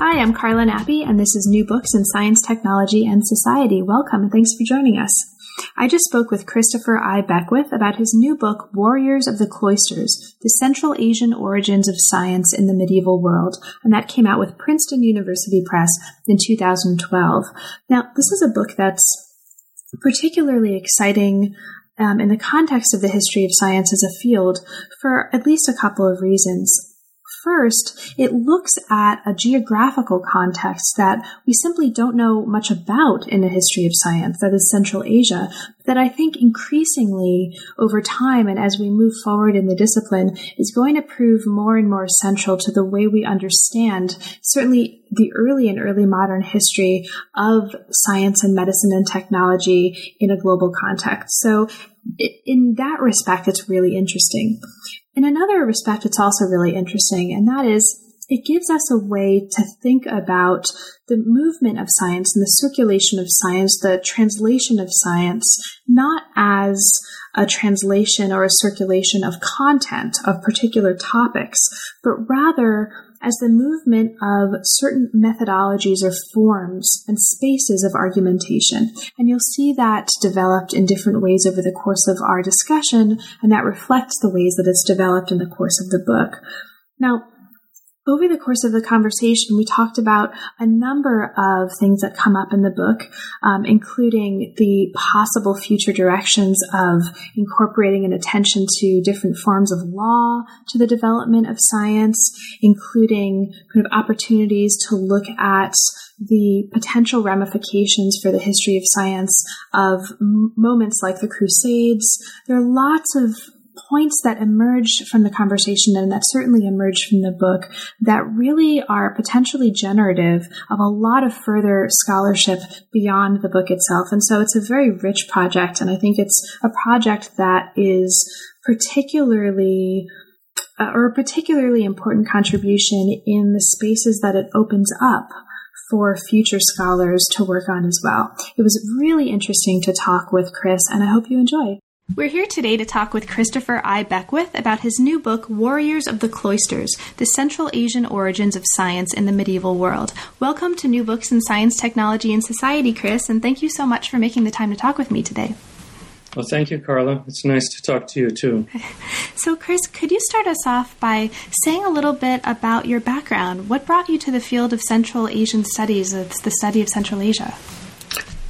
Hi, I'm Carla Nappi, and this is New Books in Science, Technology, and Society. Welcome, and thanks for joining us. I just spoke with Christopher I. Beckwith about his new book, Warriors of the Cloisters The Central Asian Origins of Science in the Medieval World, and that came out with Princeton University Press in 2012. Now, this is a book that's particularly exciting um, in the context of the history of science as a field for at least a couple of reasons. First, it looks at a geographical context that we simply don't know much about in the history of science, that is Central Asia, that I think increasingly over time and as we move forward in the discipline is going to prove more and more central to the way we understand certainly the early and early modern history of science and medicine and technology in a global context. So in that respect, it's really interesting. In another respect, it's also really interesting, and that is it gives us a way to think about the movement of science and the circulation of science, the translation of science, not as a translation or a circulation of content of particular topics, but rather as the movement of certain methodologies or forms and spaces of argumentation. And you'll see that developed in different ways over the course of our discussion, and that reflects the ways that it's developed in the course of the book. Now, over the course of the conversation, we talked about a number of things that come up in the book, um, including the possible future directions of incorporating an attention to different forms of law to the development of science, including kind of opportunities to look at the potential ramifications for the history of science of moments like the Crusades. There are lots of points that emerge from the conversation and that certainly emerge from the book that really are potentially generative of a lot of further scholarship beyond the book itself. And so it's a very rich project. And I think it's a project that is particularly uh, or a particularly important contribution in the spaces that it opens up for future scholars to work on as well. It was really interesting to talk with Chris, and I hope you enjoy. We're here today to talk with Christopher I. Beckwith about his new book, Warriors of the Cloisters The Central Asian Origins of Science in the Medieval World. Welcome to New Books in Science, Technology, and Society, Chris, and thank you so much for making the time to talk with me today. Well, thank you, Carla. It's nice to talk to you, too. So, Chris, could you start us off by saying a little bit about your background? What brought you to the field of Central Asian studies, of the study of Central Asia?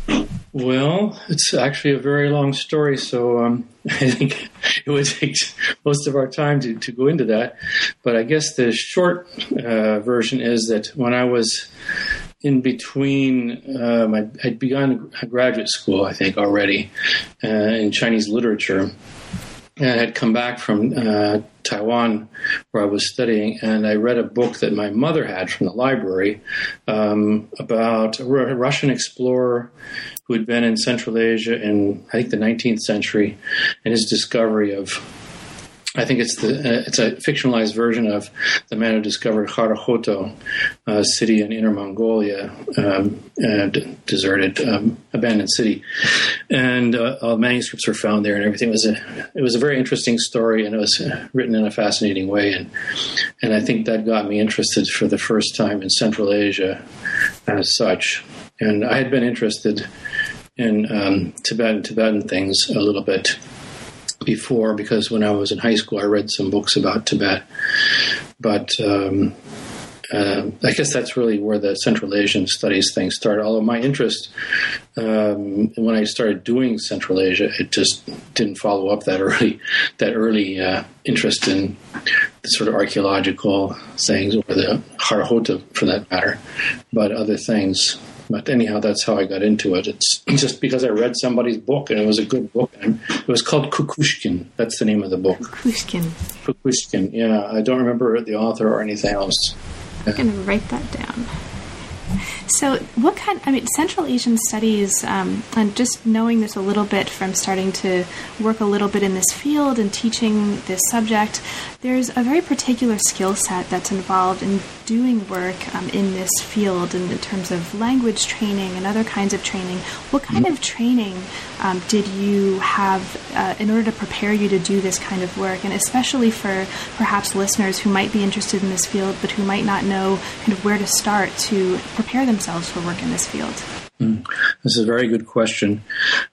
Well, it's actually a very long story, so um, I think it would take most of our time to, to go into that. But I guess the short uh, version is that when I was in between, um, I'd, begun graduate school, I think, already uh, in Chinese literature. And I had come back from uh, Taiwan where I was studying, and I read a book that my mother had from the library um, about a Russian explorer who had been in Central Asia in, I think, the 19th century, and his discovery of I think it's the uh, it's a fictionalized version of the man who discovered Harahoto, a city in Inner Mongolia, um, deserted, um, abandoned city, and uh, manuscripts were found there, and everything. It was a it was a very interesting story, and it was written in a fascinating way, and and I think that got me interested for the first time in Central Asia as such, and I had been interested in um, Tibetan Tibetan things a little bit before because when I was in high school, I read some books about Tibet. But um, uh, I guess that's really where the Central Asian studies thing started. Although my interest, um, when I started doing Central Asia, it just didn't follow up that early, that early uh, interest in the sort of archaeological things or the Harahoto for that matter, but other things. But anyhow, that's how I got into it. It's just because I read somebody's book and it was a good book. It was called Kukushkin. That's the name of the book. Kukushkin. Kukushkin. Yeah, I don't remember the author or anything else. I'm going to write that down. So, what kind? I mean, Central Asian studies, um, and just knowing this a little bit from starting to work a little bit in this field and teaching this subject, there's a very particular skill set that's involved in doing work um, in this field in, in, terms of language training and other kinds of training, what kind mm-hmm. of training um, did you have uh, in order to prepare you to do this kind of work? And especially for perhaps listeners who might be interested in this field but who might not know kind of where to start to prepare themselves for work in this field. Mm. This is a very good question.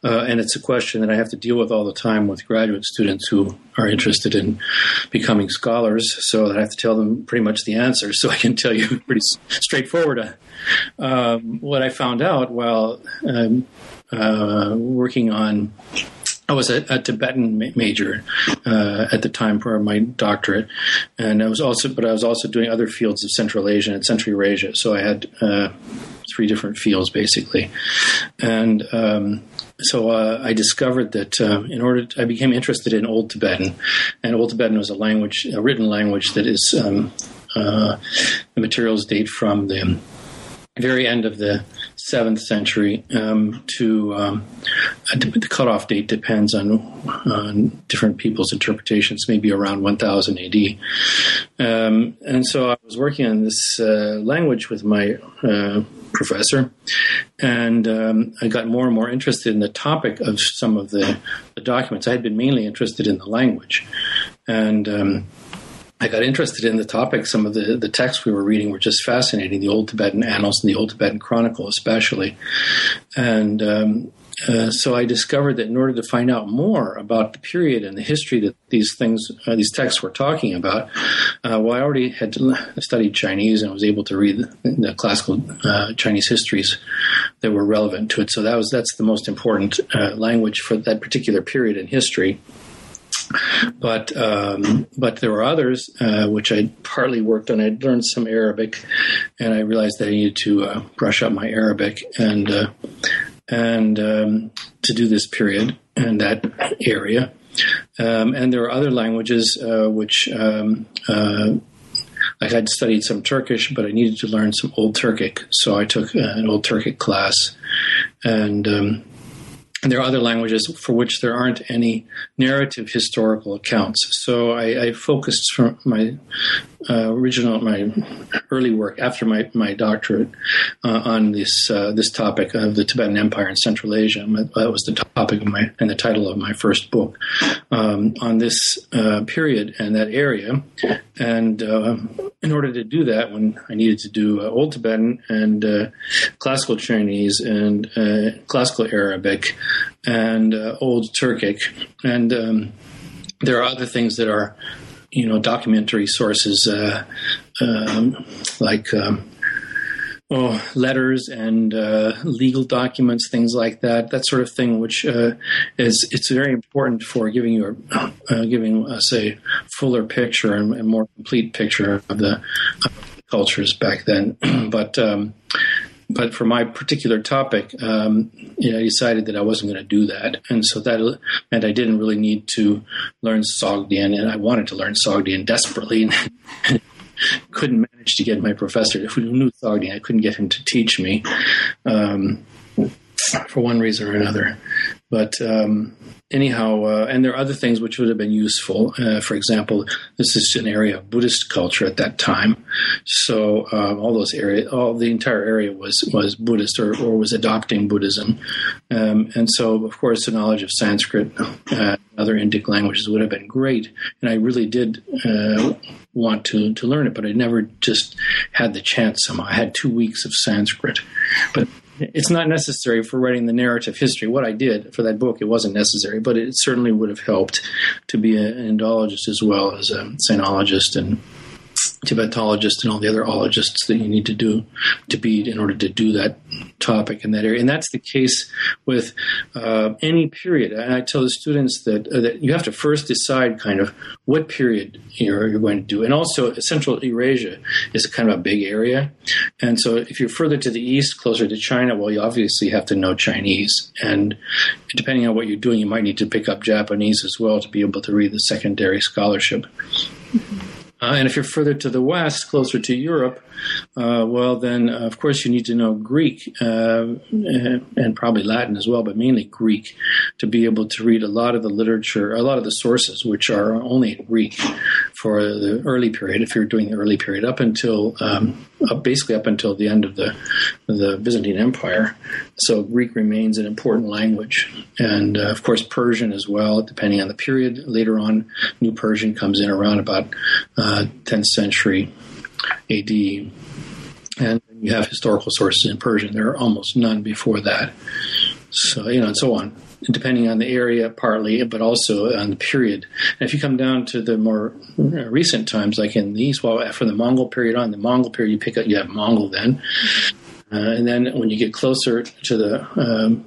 Uh, and it's a question that I have to deal with all the time with graduate students who are interested in becoming scholars. So I have to tell them pretty much the answer. So I can tell you pretty straightforward. Um, what I found out while um, uh, working on I was a, a Tibetan ma- major uh, at the time for my doctorate, and I was also, but I was also doing other fields of Central Asia and Central Eurasia. So I had uh, three different fields basically, and um, so uh, I discovered that uh, in order, to, I became interested in Old Tibetan, and Old Tibetan was a language, a written language that is um, uh, the materials date from the very end of the seventh century um, to um, the cutoff date depends on, on different people's interpretations, maybe around 1000 AD. Um, and so I was working on this uh, language with my uh, professor, and um, I got more and more interested in the topic of some of the, the documents. I had been mainly interested in the language, and um, I got interested in the topic. Some of the, the texts we were reading were just fascinating, the Old Tibetan Annals and the Old Tibetan Chronicle, especially. And um, uh, so I discovered that in order to find out more about the period and the history that these things, uh, these texts were talking about, uh, well, I already had studied Chinese and was able to read the, the classical uh, Chinese histories that were relevant to it. So that was that's the most important uh, language for that particular period in history. But um, but there were others uh, which I partly worked on. I learned some Arabic, and I realized that I needed to brush up my Arabic and and um, to do this period and that area. Um, and there are other languages uh, which, um, uh, like I'd studied some Turkish, but I needed to learn some Old Turkic, so I took uh, an Old Turkic class, and um, and there are other languages for which there aren't any narrative historical accounts. So I, I focused from my uh, original, my early work after my, my doctorate uh, on this uh, this topic of the Tibetan Empire in Central Asia. That was the topic of my and the title of my first book um, on this uh, period and that area. And uh, in order to do that, when I needed to do uh, Old Tibetan and classical Chinese and classical Arabic and Old Turkic, and um, there are other things that are, you know, documentary sources uh, um, like. Um, oh, letters and uh, legal documents, things like that, that sort of thing, which uh, is it's very important for giving you a, uh, giving us a fuller picture and, and more complete picture of the, cultures back then. but um, but for my particular topic, um, you know, I decided that I wasn't going to do that, and so that meant I didn't really need to learn Sogdian, and I wanted to learn Sogdian desperately, and couldn't manage to get my professor who knew Sogdian. I couldn't get him to teach me um, for one reason or another. But um, anyhow, uh, and there are other things which would have been useful. Uh, for example, this is an area of Buddhist culture at that time, so um, all those area, all the entire area was was Buddhist or, or was adopting Buddhism, um, and so of course the knowledge of Sanskrit, uh, other Indic languages would have been great, and I really did uh, want to to learn it, but I never just had the chance. Somehow, I had two weeks of Sanskrit, but it's not necessary for writing the narrative history. What I did for that book, it wasn't necessary, but it certainly would have helped to be an Indologist as well as a sinologist and Tibetologist and all the other ologists that you need to do to be in order to do that topic in that area. And that's the case with uh, any period. And I tell the students that, uh, that you have to first decide kind of what period you're, you're going to do. And also, Central Eurasia is kind of a big area. And so, if you're further to the east, closer to China, well, you obviously have to know Chinese. And depending on what you're doing, you might need to pick up Japanese as well to be able to read the secondary scholarship. Mm-hmm. Uh, and if you're further to the west, closer to Europe, uh, well, then uh, of course you need to know Greek uh, and probably Latin as well, but mainly Greek to be able to read a lot of the literature, a lot of the sources, which are only in Greek for the early period, if you're doing the early period, up until um, basically up until the end of the the Byzantine Empire. So Greek remains an important language, and uh, of course Persian as well, depending on the period. Later on, New Persian comes in around about uh, 10th century AD, and you have historical sources in Persian. There are almost none before that. So you know, and so on depending on the area partly, but also on the period. And if you come down to the more recent times, like in the East, well, from the Mongol period on, the Mongol period, you pick up, you have Mongol then. Uh, and then when you get closer to the um,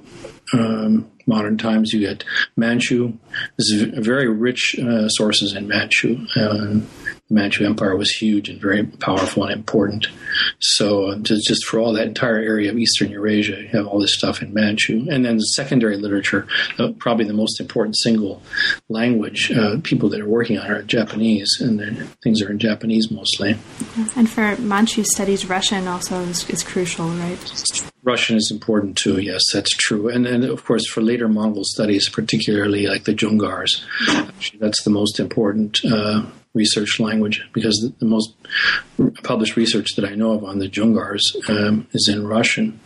um, modern times, you get Manchu. There's very rich uh, sources in Manchu. Uh, the Manchu Empire was huge and very powerful and important. So uh, just, for all that entire area of Eastern Eurasia, you have all this stuff in Manchu. And then the secondary literature, uh, probably the most important single language uh, people that are working on are Japanese, and things are in Japanese mostly. And for Manchu studies, Russian also is, is crucial, right? Russian is important too. Yes, that's true. And and of course for later Mongol studies, particularly like the Jungars, that's the most important uh, research language because the, the, most published research that I know of on the Jungars um, is in Russian.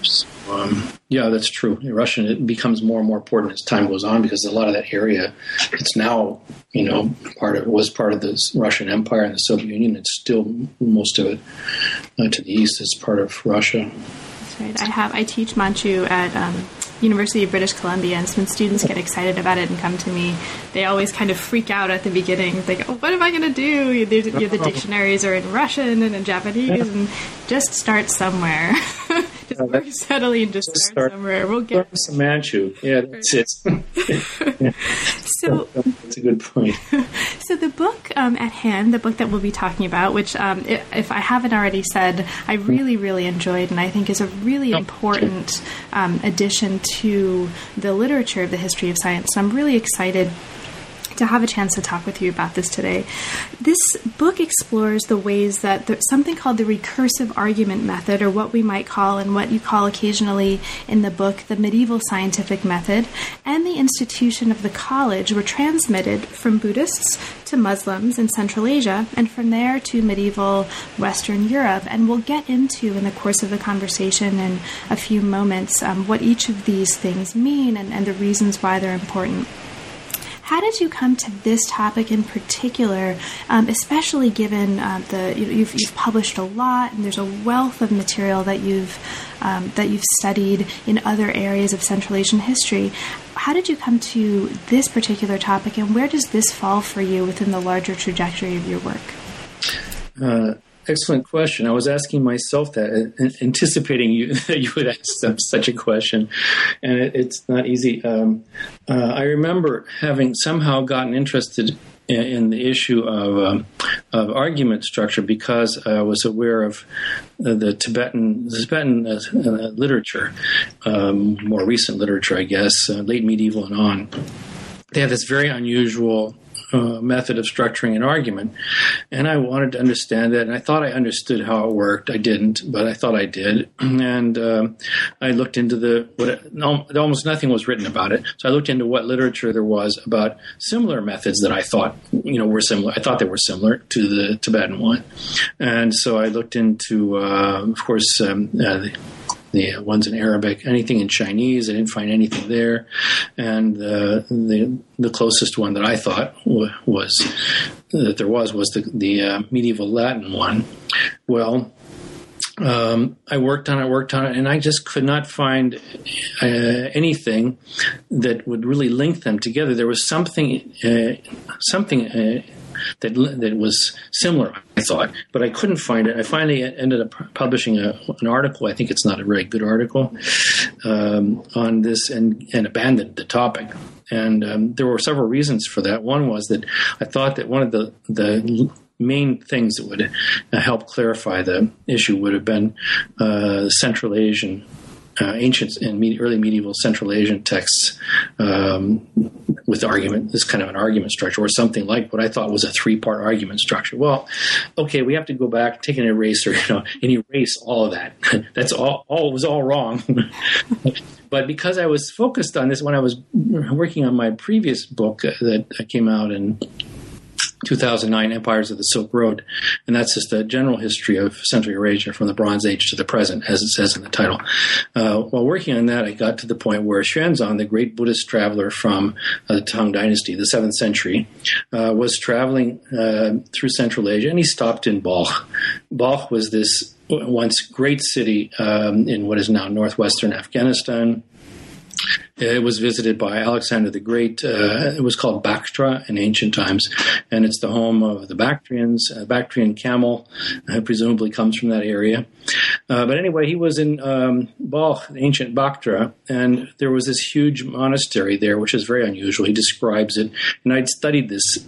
So, um, yeah, that's true. In Russian it becomes more and more important as time goes on because a lot of that area, it's now you know part of was part of the Russian Empire and the Soviet Union. It's still most of it uh, to the east is part of Russia. That's right. I have I teach Manchu at um, University of British Columbia, and so when students get excited about it and come to me, they always kind of freak out at the beginning. They go, oh, "What am I going to do?" The, the dictionaries are in Russian and in Japanese, and just start somewhere. just work steadily and just, just start, start, somewhere. We'll get some Manchu. Yeah, that's it. so that's a good point. So the book um, at hand, the book that we'll be talking about, which um, if I haven't already said, I really really enjoyed, and I think is a really oh, important um, addition to the literature of the history of science. So I'm really excited to have a chance to talk with you about this today. This book explores the ways that something called the recursive argument method, or what we might call, and what you call occasionally in the book, the medieval scientific method, and the institution of the college were transmitted from Buddhists to Muslims in Central Asia, and from there to medieval Western Europe. And we'll get into in the course of the conversation in a few moments um, what each of these things mean and, and the reasons why they're important. How did you come to this topic in particular, um, especially given uh, the you've, you've, published a lot and there's a wealth of material that you've um, that you've studied in other areas of Central Asian history? How did you come to this particular topic, and where does this fall for you within the larger trajectory of your work? Uh, Excellent question. I was asking myself that, anticipating you that you would ask them such a question, and it, it's not easy. Um, uh, I remember having somehow gotten interested in, in the issue of, um, of argument structure because I was aware of uh, the Tibetan the Tibetan uh, uh literature, um, more recent literature, I guess, uh, late medieval and on. They have this very unusual uh, method of structuring an argument. And I wanted to understand that. and I thought I understood how it worked. I didn't, but I thought I did. And um, I looked into the what almost nothing was written about it. So I looked into what literature there was about similar methods that I thought you know were similar. I thought they were similar to the Tibetan one, and so I looked into, uh, of course, um, uh, the ones in Arabic, anything in Chinese. I didn't find anything there, and uh, the the closest one that I thought w- was that there was was the the uh, medieval Latin one. Well. Um, I worked on it, worked on it, and I just could not find uh, anything that would really link them together. There was something, uh, something uh, that that was similar. I thought, but I couldn't find it. I finally ended up publishing a, an article. I think it's not a very good article um, on this, and and abandoned the topic. And um, there were several reasons for that. One was that I thought that one of the the main things that would help clarify the issue would have been uh, Central Asian uh, ancient and me- early medieval Central Asian texts um, with argument, this kind of an argument structure, or something like what I thought was a three part argument structure. Well, okay, we have to go back, take an eraser, you know, and erase all of that. That's all, all was all wrong. but because I was focused on this when I was working on my previous book that came out in 2009 Empires of the Silk Road. And that's just a general history of Central Eurasia from the Bronze Age to the present, as it says in the title. Uh, while working on that, I got to the point where Xuanzang, the great Buddhist traveler from uh, the Tang Dynasty, the 7th century, uh, was traveling uh, through Central Asia and he stopped in Balkh. Balkh was this once great city um, in what is now northwestern Afghanistan. It was visited by Alexander the Great. Uh, it was called Bactra in ancient times, and it's the home of the Bactrians. A Bactrian camel uh, presumably comes from that area. Uh, but anyway, he was in um, Balkh, ancient Bactra, and there was this huge monastery there, which is very unusual. He describes it, and I'd studied this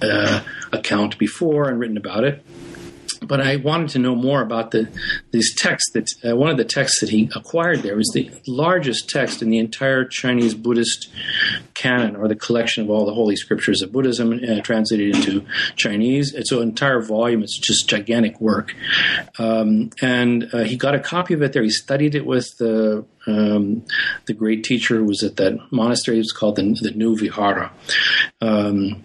uh, account before and written about it but I wanted to know more about the these texts. That uh, one of the texts that he acquired there was the largest text in the entire Chinese Buddhist canon, or the collection of all the holy scriptures of Buddhism, uh, translated into Chinese. It's an entire volume. It's just gigantic work, um, and uh, he got a copy of it there. He studied it with the um, the great teacher who was at that monastery. It was called the, the New Vihara. Um,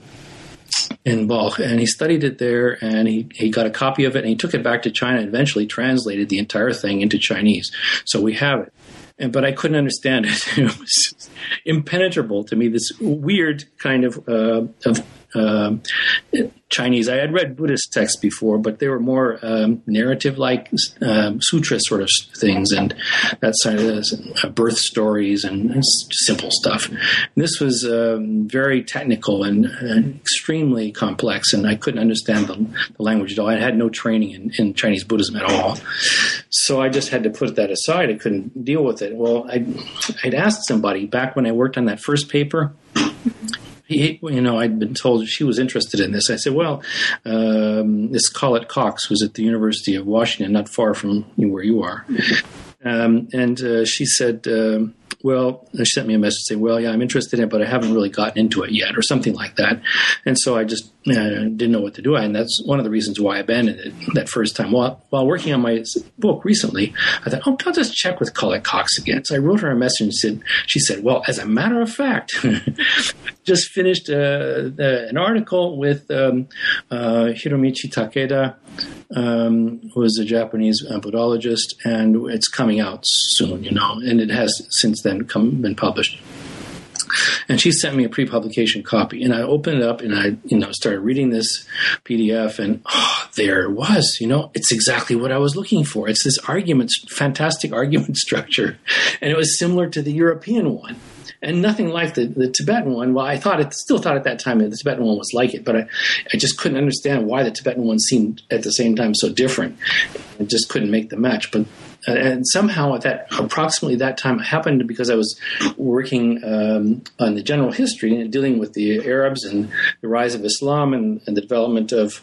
in Balkh, and he studied it there, and he, he got a copy of it, and he took it back to China, and eventually translated the entire thing into Chinese. So we have it. And, but I couldn't understand it. It was impenetrable to me. This weird kind of uh, of uh, Chinese. I had read Buddhist texts before, but they were more um, narrative like um, sutra sort of things and that side of uh, birth stories and, and, simple stuff. This was um, very technical and, and, extremely complex, and I couldn't understand the, the, language at all. I had no training in, in, Chinese Buddhism at all. So I just had to put that aside. I couldn't deal with it. Well, I, I'd asked somebody back when I worked on that first paper he, you know, I'd been told she was interested in this. I said, well, um, this Collett Cox was at the University of Washington, not far from where you are. Um, and uh, she said, um, well, she sent me a message saying, well, yeah, I'm interested in it, but I haven't really gotten into it yet, or something like that. And so I just uh, didn't know what to do. And that's one of the reasons why I abandoned it that first time. While, while working on my book recently, I thought, oh, I'll just check with Collett Cox again. So I wrote her a message and said, she said, well, as a matter of fact, just finished uh, an article with um, uh, Hiromichi Takeda, um, who is a Japanese uh, Buddhologist, and it's coming out soon, you know, and it has since then come been published. And she sent me a pre-publication copy, and I opened it up and I, you know, started reading this PDF, and oh, there it was. You know, it's exactly what I was looking for. It's this argument, fantastic argument structure, and it was similar to the European one and nothing like the, the Tibetan one. Well, I thought it still thought at that time that the Tibetan one was like it, but I, I just couldn't understand why the Tibetan one seemed at the same time so different. I just couldn't make the match. But uh, and somehow at that approximately that time happened because I was working um, on the general history and dealing with the Arabs and the rise of Islam and, and the development of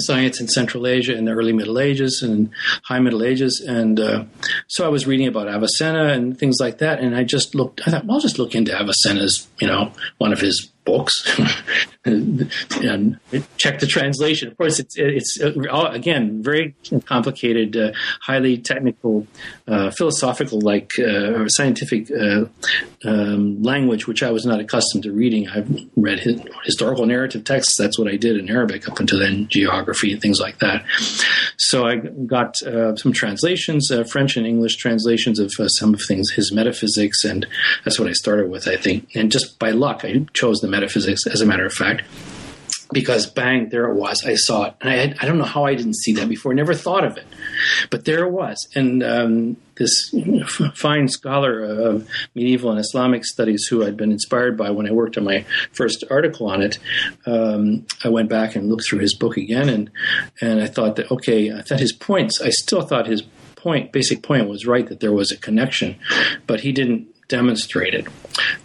science in Central Asia in the early Middle Ages and High Middle Ages, and uh, so I was reading about Avicenna and things like that, and I just looked. I thought, well, I'll just look into Avicenna's, you know, one of his books and check the translation. Of course, it's it's uh, again very complicated, uh, highly technical, uh, philosophical, like uh, or scientific uh, um, language, which I was not accustomed to reading. I've read historical narrative texts. That's what I did in Arabic up until then, geography and things like that. So I got uh, some translations, French and English translations of some of things, his metaphysics, and that's what I started with, I think. And just by luck, I chose the metaphysics, as a matter of fact because bang, there it was. I saw it. And I, had, I don't know how I didn't see that before. Never thought of it, but there it was. And um, this fine scholar of medieval and Islamic studies, who I'd been inspired by when I worked on my first article on it, um, I went back and looked through his book again, and and I thought that okay, I thought his points. I still thought his point, basic point, was right that there was a connection, but he didn't demonstrated.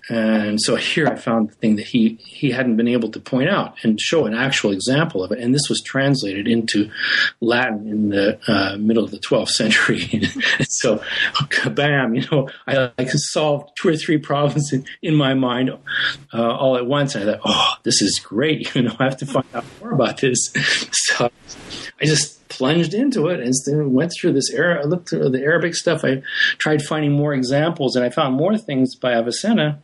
And so here I found the thing that he, he hadn't been able to point out and show an actual example of it. And this was translated into Latin in the uh, middle of the 12th century. so, bam, you know, I like solved two or three problems in, in my mind uh, all at once. And I thought, oh, this is great. You know, I have to find out more about this. So I just plunged into it and then went through this era. I looked through the Arabic stuff. I tried finding more examples, and I found more things by Avicenna.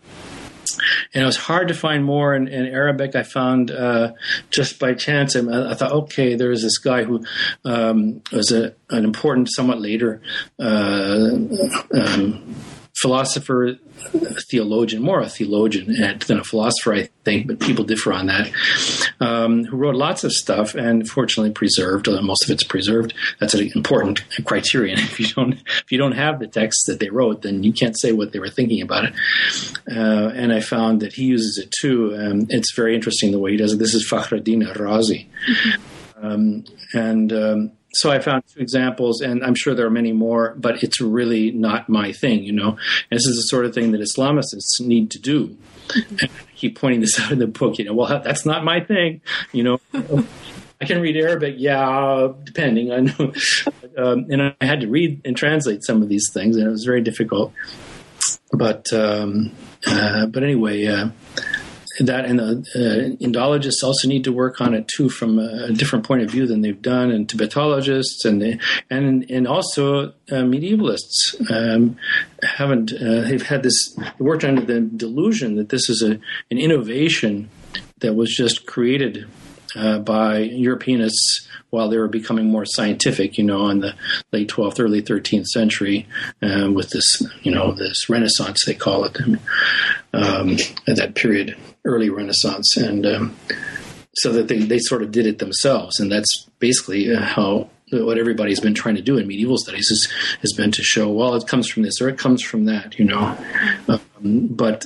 and it was hard to find more in, in Arabic. I found uh, just by chance. I, I, thought, okay, there is this guy who um, was a, an important, somewhat later uh, um, philosopher theologian, more a theologian than a philosopher, I think, but people differ on that. Um, who wrote lots of stuff and fortunately preserved. Most of it's preserved. That's an important criterion. If you don't, if you don't have the texts that they wrote, then you can't say what they were thinking about it. Uh, and I found that he uses it too. Um, it's very interesting the way he does it. This is Fakhruddin Razi. Mm-hmm. Um, and um, so I found two examples, and I'm sure there are many more, but it's really not my thing, you know. And this is the sort of thing that Islamists need to do. And I keep pointing this out in the book, you know, well, that's not my thing, you know. I can read Arabic, yeah, depending. I know, um, and I had to read and translate some of these things, and it was very difficult. But um, uh, but anyway, uh, that and the uh, Indologists also need to work on it too from a different point of view than they've done, and Tibetologists and and and also uh, medievalists. Um, haven't uh, they've had this worked under the delusion that this is a an innovation that was just created uh, by Europeanists while they were becoming more scientific, you know, in the late 12th, early 13th century, um, with this, you know, this Renaissance, they call it, um, at that period, early Renaissance. And um, so that they, they sort of did it themselves. And that's basically uh, how what everybody's been trying to do in medieval studies is, has been to show, well, it comes from this or it comes from that, you know. Um, but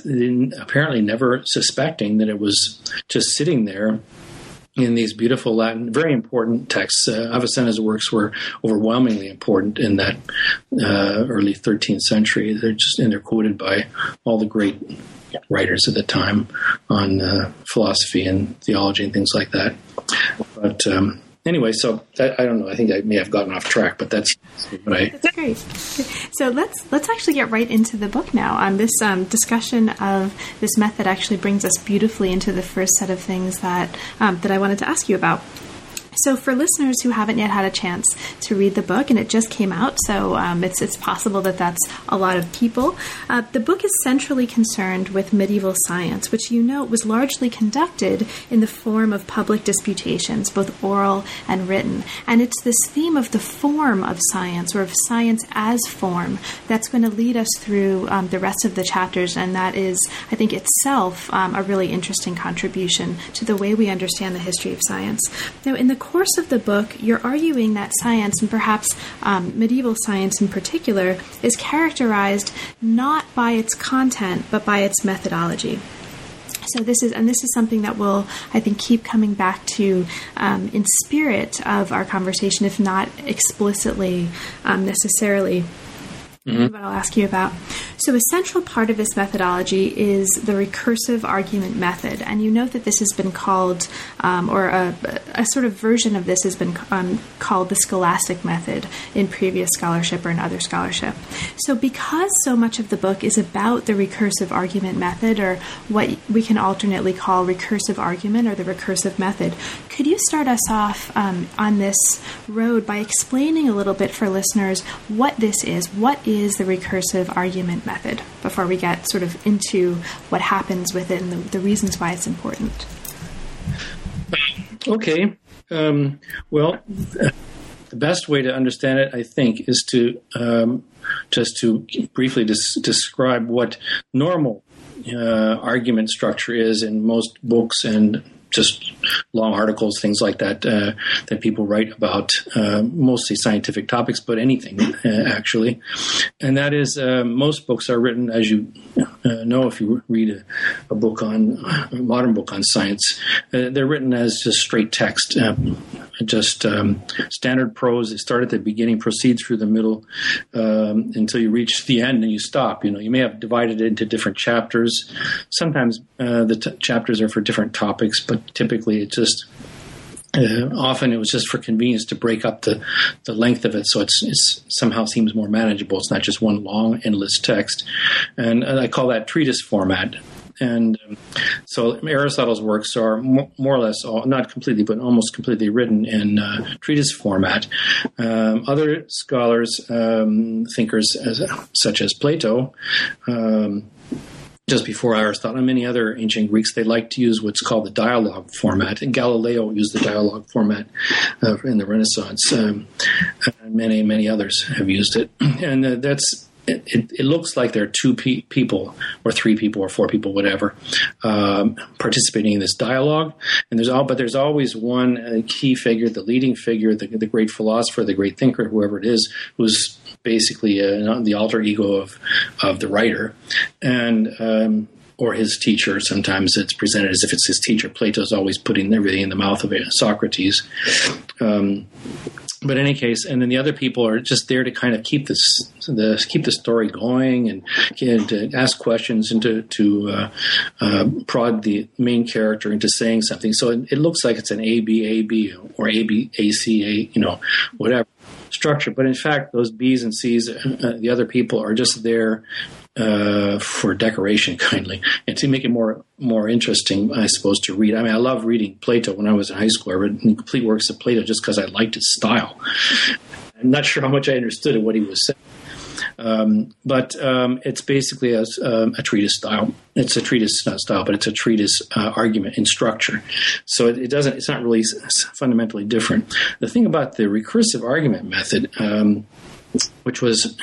apparently never suspecting that it was just sitting there in these beautiful Latin, very important texts. Uh, Avicenna's works were overwhelmingly important in that uh, early 13th century. They're just and they're quoted by all the great writers of the time on uh, philosophy and theology and things like that. But um, anyway, so that, I don't know. I think I may have gotten off track, but that's. That's great. So let's let's actually get right into the book now. Um, this um, discussion of this method actually brings us beautifully into the first set of things that um, that I wanted to ask you about. So, for listeners who haven't yet had a chance to read the book, and it just came out, so um, it's it's possible that that's a lot of people. Uh, the book is centrally concerned with medieval science, which you know was largely conducted in the form of public disputations, both oral and written. And it's this theme of the form of science, or of science as form, that's going to lead us through um, the rest of the chapters, and that is, I think, itself um, a really interesting contribution to the way we understand the history of science. Now, in the course of the book, you're arguing that science, and perhaps um, medieval science in particular, is characterized not by its content but by its methodology. So this is, and this is something that will, I think, keep coming back to um, in spirit of our conversation, if not explicitly um, necessarily mm-hmm. what I'll ask you about. So, a central part of this methodology is the recursive argument method. And you note that this has been called, um, or a, a, sort of version of this has been um, called the scholastic method in previous scholarship or in other scholarship. So, because so much of the book is about the recursive argument method, or what we can alternately call recursive argument or the recursive method, could you start us off um, on this road by explaining a little bit for listeners what this is? What is the recursive argument method before we get sort of into what happens with it and the, the reasons why it's important. Okay. Um, well, the best way to understand it, I think, is to um, just to briefly des- describe what normal uh, argument structure is in most books and just long articles, things like that, uh, that people write about uh, mostly scientific topics, but anything uh, actually. And that is, uh, most books are written, as you uh, know, if you read a, a, book on a modern book on science, they're written as just straight text, just um, standard prose. They start at the beginning, proceed through the middle um, until you reach the end, and you stop. You know, you may have divided it into different chapters. Sometimes the t- chapters are for different topics, but typically it just uh, often it was just for convenience to break up the, the length of it so it's, it's somehow seems more manageable. It's not just one long, endless text. And I call that treatise format. And um, so Aristotle's works are more, or less, all, not completely, but almost completely written in uh, treatise format. Um, other scholars, um, thinkers as, such as Plato, um, just before Aristotle and many other ancient Greeks, they like to use what's called the dialogue format. And Galileo used the dialogue format uh, in the Renaissance. Um, many, many others have used it. And uh, that's it, it, looks like there are two pe- people, or three people, or four people, whatever, um, participating in this dialogue. And there's all, but there's always one uh, key figure, the leading figure, the, the, great philosopher, the great thinker, whoever it is, who's basically uh, the alter ego of of the writer, and um, or his teacher. Sometimes it's presented as if it's his teacher. Plato's always putting everything in the mouth of Socrates. Um, but in any case, and then the other people are just there to kind of keep this, the keep the story going and, and to ask questions and to to uh, uh, prod the main character into saying something. So it, it looks like it's an A B A B or A B A C A, you know, whatever structure. But in fact, those B's and C's, uh, the other people, are just there uh, for decoration, kindly, and to make it more more interesting, I suppose, to read. I mean, I love reading Plato when I was in high school. I read complete works of Plato just because I liked his style. I'm not sure how much I understood of what he was saying. Um, but um, it's basically a, um, a, treatise style. It's a treatise style, but it's a treatise uh, argument in structure. So it, it, doesn't. It's not really fundamentally different. The thing about the recursive argument method, um, which was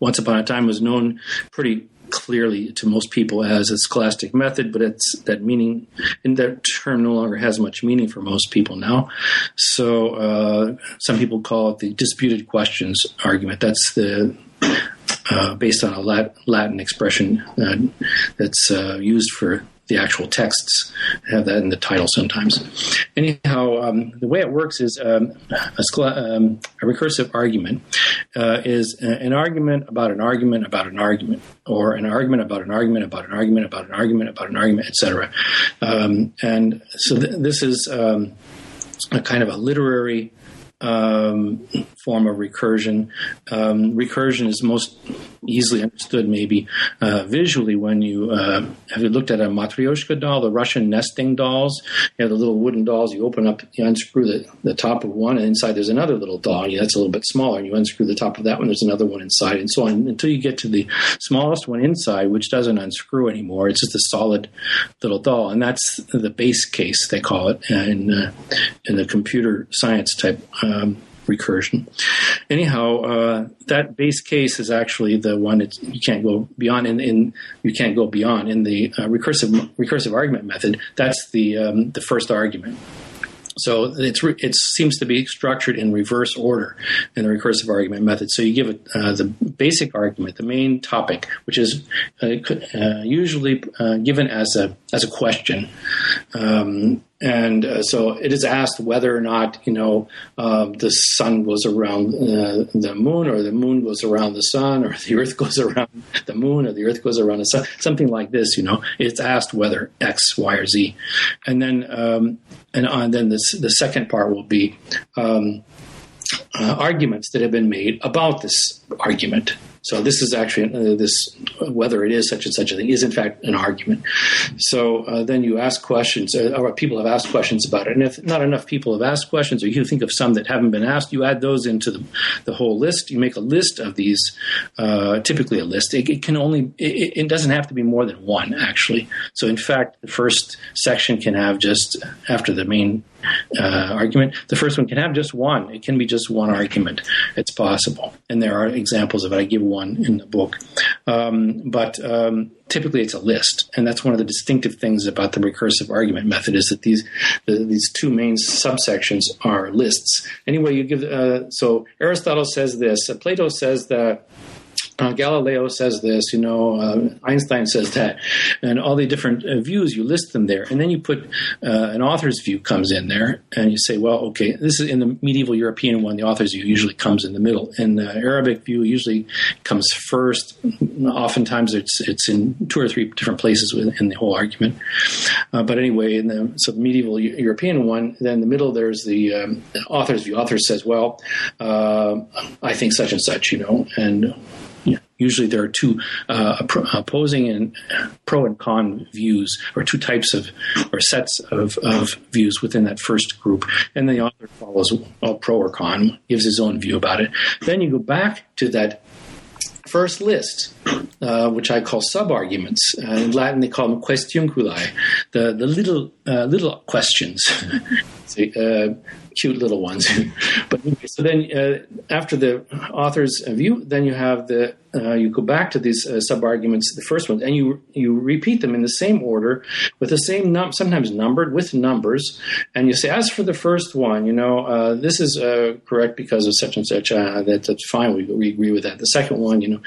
once upon a time was known pretty clearly to most people as a scholastic method, but it's that meaning, and that term no longer has much meaning for most people now. So uh, some people call it the disputed questions argument. That's the uh, based on a Latin expression uh, that's uh, used for the actual texts have that in the title sometimes. Anyhow, um, the way it works is um, a, um, a, recursive argument uh, is an argument about an argument about an argument, or an argument about an argument about an argument about an argument about an argument, etc. Um, and so th- this is um, a kind of a literary um, form of recursion. Um, recursion is most easily understood, maybe uh, visually, when you uh, have you looked at a matryoshka doll, the Russian nesting dolls. You have the little wooden dolls. You open up, you unscrew the, the top of one, and inside there's another little doll. And that's a little bit smaller. And you unscrew the top of that one. There's another one inside, and so on until you get to the smallest one inside, which doesn't unscrew anymore. It's just a solid little doll, and that's the base case they call it in uh, in the computer science type um, recursion. Anyhow, uh, that base case is actually the one that you can't go beyond. In, in you can't go beyond in the uh, recursive recursive argument method. That's the um, the first argument. So it's it seems to be structured in reverse order in the recursive argument method. So you give it uh, the basic argument, the main topic, which is uh, uh, usually uh, given as a as a question, um, and uh, so it is asked whether or not you know um, the sun was around uh, the moon, or the moon goes around the sun, or the earth goes around the moon, or the earth goes around the sun, something like this. You know, it's asked whether X, Y, or Z, and then um, and uh, then this, the second part will be um, uh, arguments that have been made about this argument. So this is actually uh, this whether it is such and such a thing is in fact an argument. So uh, then you ask questions, uh, or people have asked questions about it, and if not enough people have asked questions, or you think of some that haven't been asked, you add those into the, the whole list. You make a list of these, uh, typically a list. It, it can only it, it, doesn't have to be more than one actually. So in fact, the first section can have just after the main uh, argument. The first one can have just one. It can be just one argument. It's possible, and there are examples of it. I give one in the book, um, but um, typically it's a list, and that's one of the distinctive things about the recursive argument method is that these the, these two main subsections are lists. Anyway, you give uh, so Aristotle says this. Plato says that uh, Galileo says this, you know, uh, Einstein says that, and all the different uh, views, you list them there. And then you put uh, an author's view comes in there, and you say, well, okay, this is in the medieval European one, the author's view usually comes in the middle. In the Arabic view, usually comes first. Oftentimes it's it's in two or three different places in the whole argument. Uh, but anyway, in the, so medieval European one, then in the middle there's the um, author's view. Author says, well, uh, I think such and such, you know, and usually there are two uh, opposing and pro and con views, or two types of or sets of, of views within that first group, and the author follows all pro or con, gives his own view about it. Then you go back to that first list, uh, which I call sub-arguments. Uh, in Latin, they call them quaestiunculae, the the little uh, little questions. Uh, cute little ones. but so then, uh, after the author's view, then you have the uh, you go back to these uh, sub arguments, the first one, and you you repeat them in the same order with the same num- sometimes numbered with numbers, and you say, as for the first one, you know, uh, this is uh, correct because of such and such. Uh, that, that's fine. We, we agree with that. The second one, you know,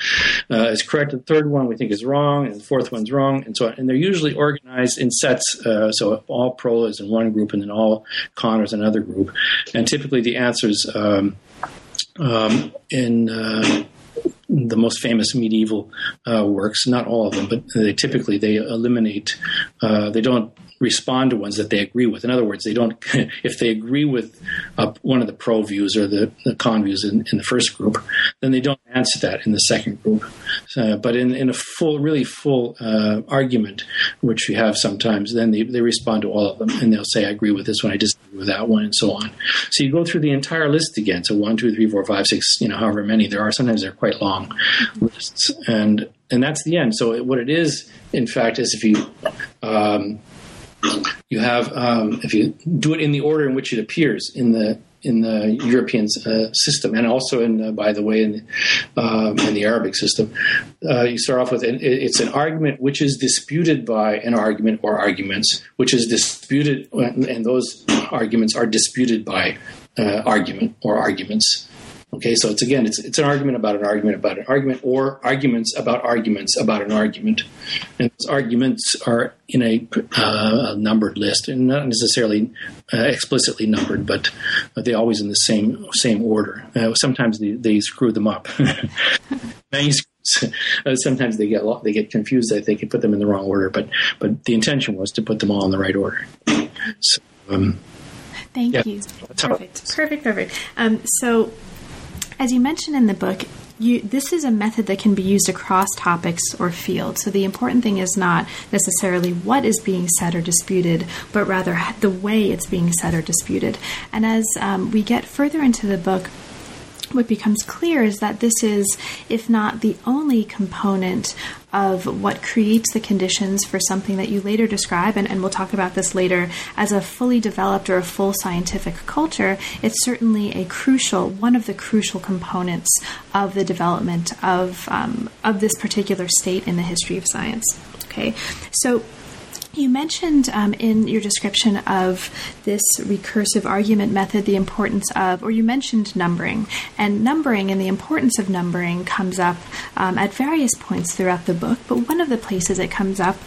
uh, is correct. The third one we think is wrong, and the fourth one's wrong, and so on. And they're usually organized in sets. so all pro is in one group, and then all con is another group. And typically the answers um, um, in the most famous medieval uh, works, not all of them, but they typically they eliminate, uh, they don't respond to ones that they agree with. In other words, they don't, if they agree with uh, one of the pro views or the, the con views in, in, the first group, then they don't answer that in the second group. Uh, but in, in a full, really full uh, argument, which we have sometimes, then they, they respond to all of them and they'll say, I agree with this one, I disagree with that one, and so on. So you go through the entire list again. So one, two, three, four, five, six, you know, however many there are. Sometimes they're quite long lists. And, and that's the end. So what it is, in fact, is if you, um, you have um, if you do it in the order in which it appears in the in the European uh, system, and also in, uh, by the way, in, um, in the Arabic system, uh, you start off with an, it's an argument which is disputed by an argument or arguments, which is disputed, and those arguments are disputed by uh, argument or arguments. Okay, so it's again, it's it's an argument about an argument about an argument, or arguments about arguments about an argument, and those arguments are in a, uh, a numbered list, and not necessarily uh, explicitly numbered, but they're always in the same same order. Uh, sometimes they, they screw them up. Uh, sometimes they get they get confused. I think and put them in the wrong order, but but the intention was to put them all in the right order. So, um, Thank yeah, you. Perfect. Perfect. Perfect. Um, so as you mentioned in the book, you, this is a method that can be used across topics or fields. So the important thing is not necessarily what is being said or disputed, but rather the way it's being said or disputed. And as um, we get further into the book, what becomes clear is that this is, if not the only component of what creates the conditions for something that you later describe, and, and, we'll talk about this later, as a fully developed or a full scientific culture, it's certainly a crucial, one of the crucial components of the development of, um, of this particular state in the history of science. Okay, so you mentioned um, in your description of this recursive argument method the importance of, or you mentioned numbering. And numbering and the importance of numbering comes up um, at various points throughout the book, but one of the places it comes up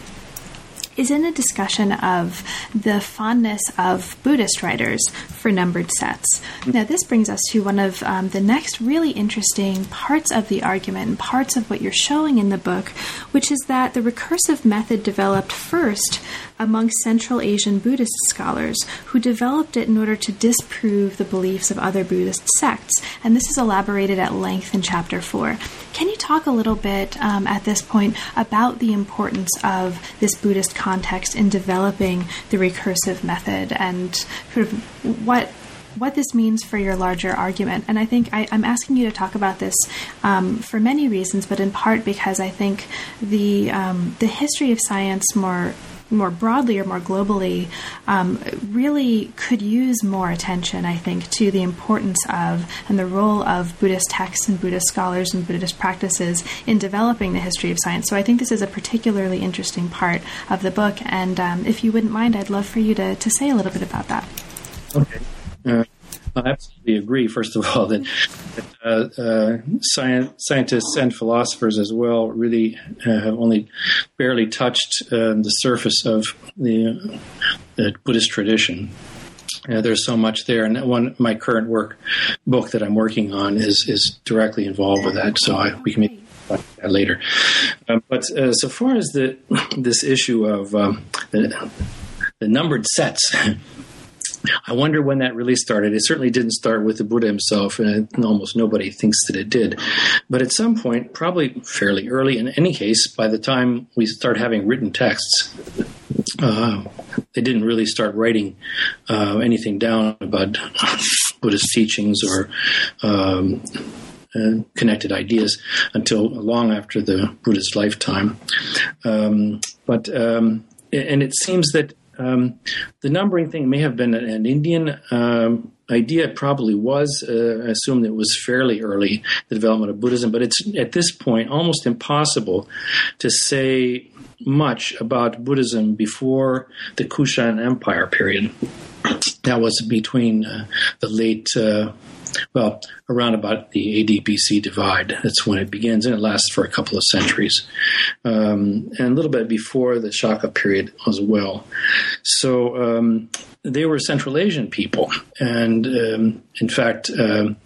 is in a discussion of the fondness of Buddhist writers for numbered sets. Now, this brings us to one of um, the next really interesting parts of the argument and parts of what you're showing in the book, which is that the recursive method developed first among Central Asian Buddhist scholars who developed it in order to disprove the beliefs of other Buddhist sects. And this is elaborated at length in Chapter 4. Can you talk a little bit um, at this point about the importance of this Buddhist context in developing the recursive method and sort of what what this means for your larger argument. And I think I, am asking you to talk about this um, for many reasons, but in part because I think the um, the history of science more more broadly or more globally um, really could use more attention, I think, to the importance of and the role of Buddhist texts and Buddhist scholars and Buddhist practices in developing the history of science. So I think this is a particularly interesting part of the book. And um, if you wouldn't mind, I'd love for you to, to say a little bit about that. Okay. Uh, I absolutely agree, first of all, that, uh, uh, science, scientists and philosophers as well really uh, have only barely touched um, the surface of the, the Buddhist tradition. Uh, there's so much there, and one my current work book that I'm working on is is directly involved with that. So I, we can meet that later. Um, but uh, so far as the this issue of um, the, the numbered sets. I wonder when that really started. It certainly didn't start with the Buddha himself, and almost nobody thinks that it did. But at some point, probably fairly early, in any case, by the time we start having written texts, uh, they didn't really start writing uh, anything down about Buddhist teachings or um, uh, connected ideas until long after the Buddha's lifetime. Um, but um, and it seems that um, the numbering thing may have been an Indian um, idea. It probably was. Uh, I assume it was fairly early the development of Buddhism, but it's at this point almost impossible to say much about Buddhism before the Kushan Empire period. That was between uh, the late uh, well, around about the AD-BC divide. That's when it begins, and it lasts for a couple of centuries, um, and a little bit before the Shaka period as well. So um, they were Central Asian people, and um, in fact, um,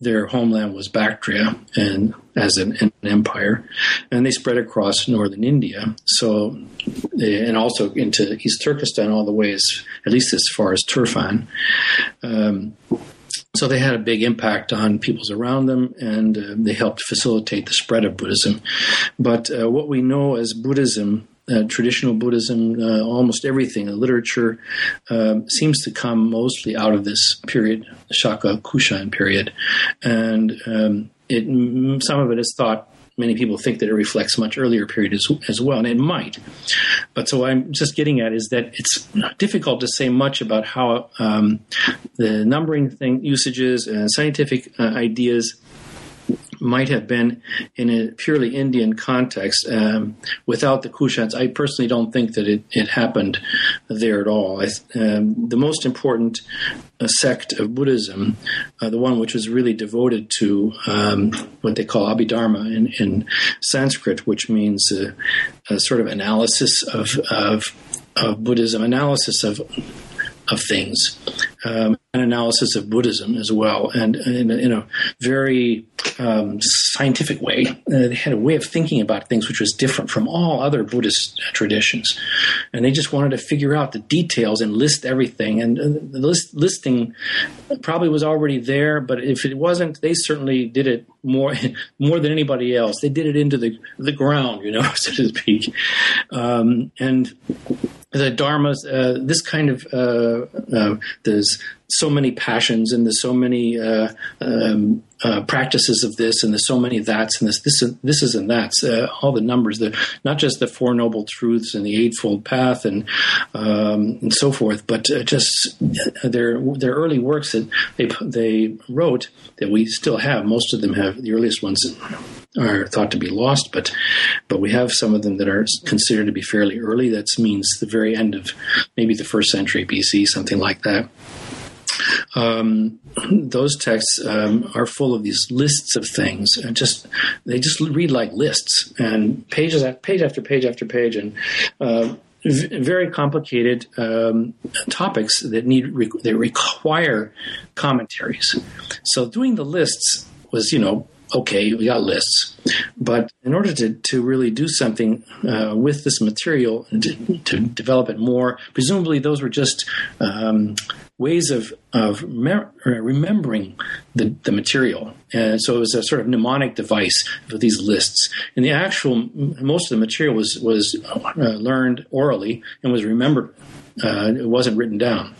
their homeland was Bactria, and as an, an, empire, and they spread across northern India. So, and also into East Turkestan, all the way as at least as far as Turfan. Um, so they had a big impact on peoples around them, and uh, they helped facilitate the spread of Buddhism. But uh, what we know as Buddhism uh, traditional Buddhism, uh, almost everything, the literature uh, seems to come mostly out of this period, Shaka Kushan period, and um, it some of it is thought many people think that it reflects much earlier period as, as well, and it might. But so I'm just getting at is that it's difficult to say much about how um, the numbering thing usages and scientific uh, ideas might have been in a purely Indian context um, without the Kushans. I personally don't think that it, it happened there at all. I, um, the most important uh, sect of Buddhism, uh, the one which was really devoted to um, what they call Abhidharma in, in Sanskrit, which means uh, a sort of analysis of, of, of Buddhism, analysis of of things, um, an analysis of Buddhism as well, and in a, in a very um, scientific way. Uh, they had a way of thinking about things which was different from all other Buddhist traditions, and they just wanted to figure out the details and list everything. And uh, the list, listing probably was already there, but if it wasn't, they certainly did it more more than anybody else. They did it into the the ground, you know, so to speak, um, and the dharmas, uh, this kind of uh, uh, there's so many passions and there's so many um, practices of this and there's so many that's and this this this is and that's all the numbers the not just the four noble truths and the eightfold path and um, and so forth but just their their early works that they they wrote that we still have. Most of them have the earliest ones are thought to be lost, but but we have some of them that are considered to be fairly early. That means the very end of maybe the first century BC, something like that. Um, those texts um, are full of these lists of things, and just they just read like lists and pages after page after page after page, and uh, very complicated um, topics that need re- they require commentaries. So doing the lists was, you know, okay, we got lists. But in order to, to really do something uh, with this material, to, to, develop it more, presumably those were just um, ways of, of mer- remembering the, the material. And so it was a sort of mnemonic device for these lists. And the actual, most of the material was, was uh, learned orally and was remembered. Uh, it wasn't written down.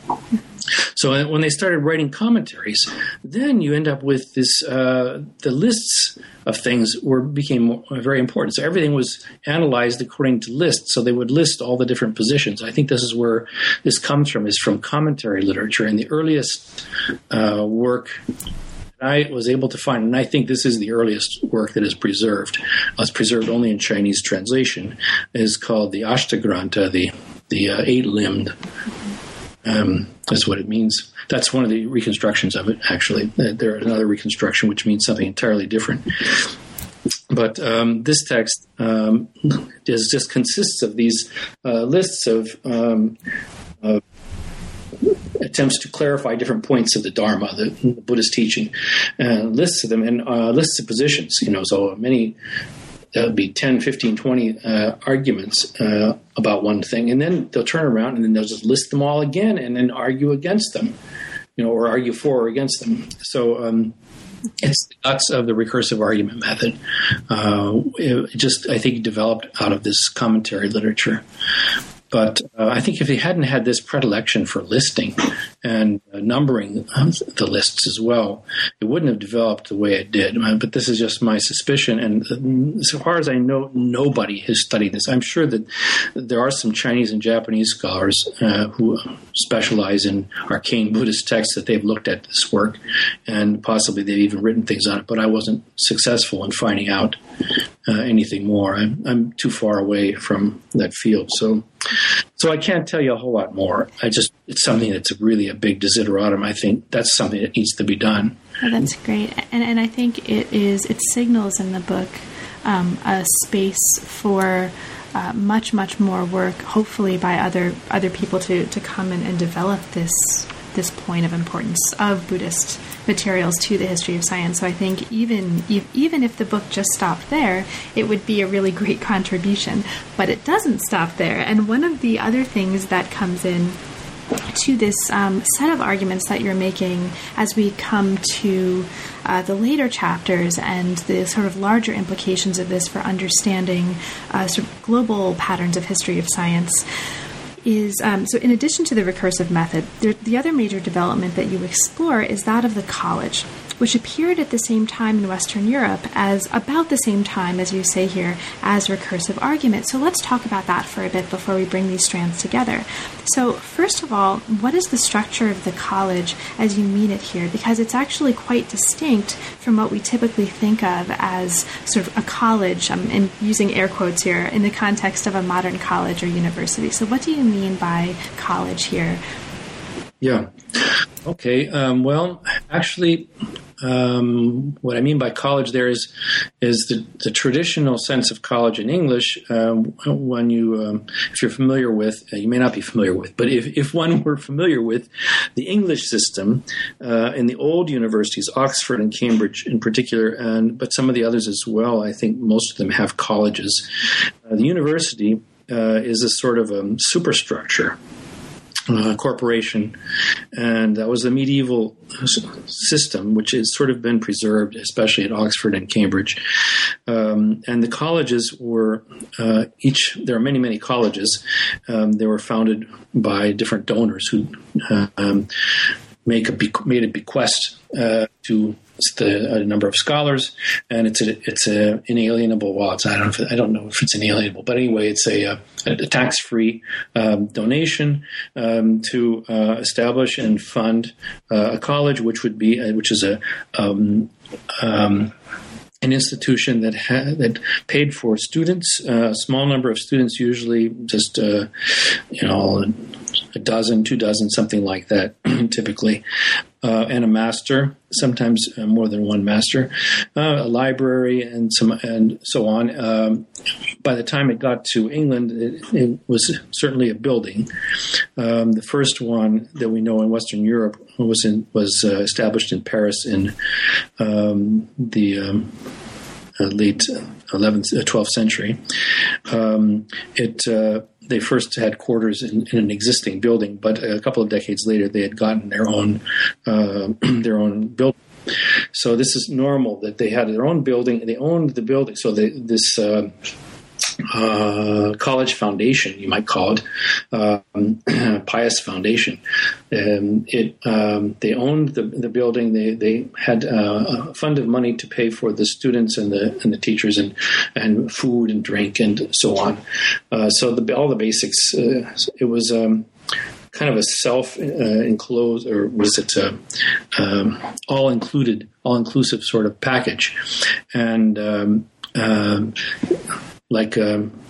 So when they started writing commentaries, then you end up with this. Uh, the lists of things were became very important. So everything was analyzed according to lists. So they would list all the different positions. I think this is where this comes from. Is from commentary literature, and the earliest uh, work I was able to find, and I think this is the earliest work that is preserved. It's preserved only in Chinese translation. Is called the Ashtagrantha, the the uh, eight limbed um, that's what it means. That's one of the reconstructions of it, actually. Uh, there another reconstruction which means something entirely different. But um, this text um, is, just consists of these uh, lists of um, uh, attempts to clarify different points of the Dharma, the, the Buddhist teaching, and lists of them and uh, lists of positions. You know, so many that would be 10, 15, 20 uh, arguments uh, about one thing. And then they'll turn around and then they'll just list them all again and then argue against them, you know, or argue for or against them. So um, it's the guts of the recursive argument method. Uh, it just, I think, developed out of this commentary literature. But uh, I think if he hadn't had this predilection for listing and uh, numbering the lists as well, it wouldn't have developed the way it did. Uh, but this is just my suspicion. And uh, so far as I know, nobody has studied this. I'm sure that there are some Chinese and Japanese scholars uh, who specialize in arcane Buddhist texts that they've looked at this work, and possibly they've even written things on it. But I wasn't successful in finding out uh, anything more. I'm, I'm too far away from that field. So so I can't tell you a whole lot more. I just it's something that's really a big desideratum. I think that's something that needs to be done. Oh, that's great, and and I think it is it signals in the book um, a space for. Uh, much much more work, hopefully by other other people to, to come in and develop this this point of importance of Buddhist materials to the history of science. So I think even even if the book just stopped there, it would be a really great contribution. But it doesn't stop there. And one of the other things that comes in to this um, set of arguments that you're making as we come to uh, the later chapters and the sort of larger implications of this for understanding uh, sort of global patterns of history of science is um, so in addition to the recursive method, there, the other major development that you explore is that of the college which appeared at the same time in Western Europe as about the same time, as you say here, as recursive argument. So let's talk about that for a bit before we bring these strands together. So, first of all, what is the structure of the college as you mean it here? Because it's actually quite distinct from what we typically think of as sort of a college, um, and using air quotes here, in the context of a modern college or university. So, what do you mean by college here? Yeah. Okay. Um, well, actually, um, what I mean by college there is is the, the traditional sense of college in English. Um, when you, um, if you're familiar with, uh, you may not be familiar with, but if, if one were familiar with the English system uh, in the old universities, Oxford and Cambridge in particular, and but some of the others as well. I think most of them have colleges. Uh, the university uh, is a sort of a superstructure uh, corporation, and that was the medieval system, which has sort of been preserved, especially at Oxford and Cambridge. Um, and the colleges were uh, each. There are many, many colleges. Um, they were founded by different donors who uh, um, make a made a bequest uh, to the, a number of scholars, and it's a it's a inalienable. Well, it's, I don't know if, I don't know if it's inalienable, but anyway, it's a, a, a tax free um, donation um, to uh, establish and fund uh, a college, which would be uh, which is a um, um an institution that ha- that paid for students, uh, a small number of students, usually just uh, you know a dozen, two dozen, something like that, typically, uh, and a master, sometimes uh, more than one master, uh, a library, and some and so on. Um, by the time it got to England, it, it was certainly a building. Um, the first one that we know in Western Europe was in, was uh, established in Paris in um, the um, uh, late 11th, 12th uh, century. Um, it they first had quarters in, in, an existing building, but a couple of decades later, they had gotten their own uh, their own building. So this is normal that they had their own building. They owned the building. So they, this uh, uh, college foundation, you might call it, um, Pious Foundation. Um, it um, they owned the, the building. They they had uh, a fund of money to pay for the students and the and the teachers and and food and drink and so on. Uh, so the, all the basics. Uh, it was. Um, kind of a self uh, enclosed, or was it uh, um, all included, all inclusive sort of package, and um, um, like a, um,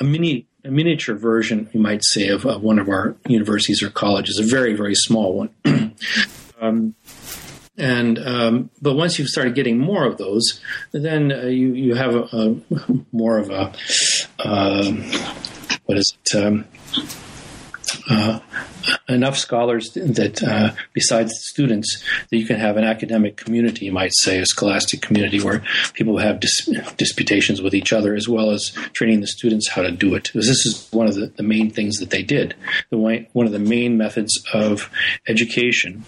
a mini a miniature version, you might say, of, of, one of our universities or colleges, a very, very small one. um, and um, but once you've started getting more of those, then uh, you you have a, a, more of a uh, what is it? Um, uh, enough scholars that uh, besides students that you can have an academic community you might say a scholastic community where people have dis- disputations with each other as well as training the students how to do it. Because this is one of the, the main things that they did. The way, one of the main methods of education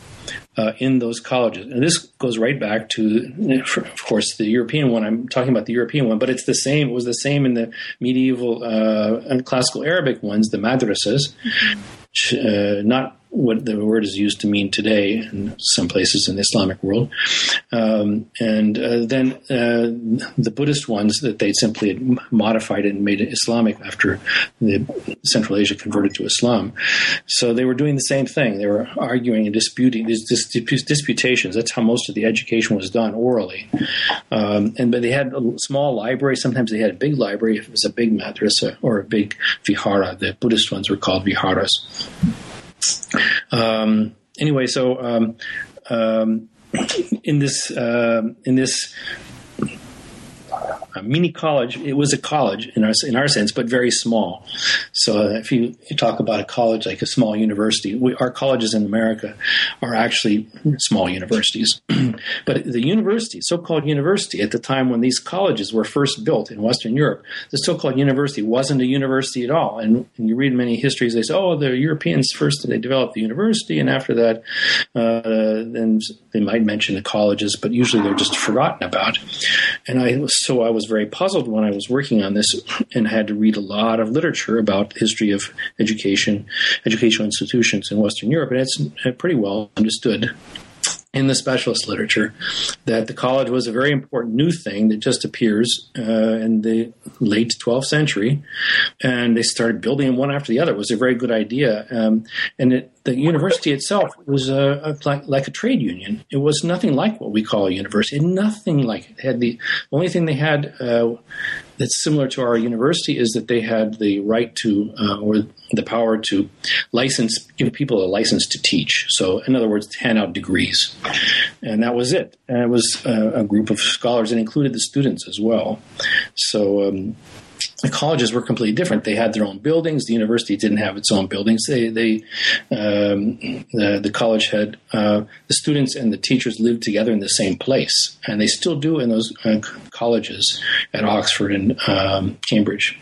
uh, in those colleges. And this goes right back to, of course, the European one. I'm talking about the European one, but it's the same. It was the same in the medieval uh, and classical Arabic ones, the madrasas. Uh, not what the word is used to mean today in some places in the Islamic world. Um, and uh, then uh, the Buddhist ones that they simply modified it and made it Islamic after the Central Asia converted to Islam. So they were doing the same thing. They were arguing and disputing these dis- disputations. That's how most of the education was done orally. Um, and but they had a small library. Sometimes they had a big library if it was a big madrasa or a big vihara. The Buddhist ones were called viharas. Um, anyway, so um, um, in this uh, in this a mini college. It was a college in our in our sense, but very small. So if you, you, talk about a college like a small university, we, our colleges in America are actually small universities. but the university, so-called university, at the time when these colleges were first built in Western Europe, the so-called university wasn't a university at all. And, and you read many histories, they say, "Oh, the Europeans first they developed the university, and after that, uh, then they might mention the colleges, but usually they're just forgotten about." And I so I was was very puzzled when I was working on this and had to read a lot of literature about history of education, educational institutions in Western Europe, and it's uh, pretty well understood in the specialist literature that the college was a very important new thing that just appears uh, in the late 12th century, and they started building them one after the other. It was a very good idea, um, and it, the university itself was a, a, like, like, a trade union. It was nothing like what we call a university. Nothing like it. it had the only thing they had uh, that's similar to our university is that they had the right to uh, or the power to license give people a license to teach. So, in other words, hand out degrees, and that was it. And it was uh, a group of scholars and included the students as well. So. Um, the colleges were completely different. They had their own buildings. The university didn't have its own buildings. They, they, um, the, the, college had uh, the students and the teachers lived together in the same place, and they still do in those uh, colleges at Oxford and um, Cambridge.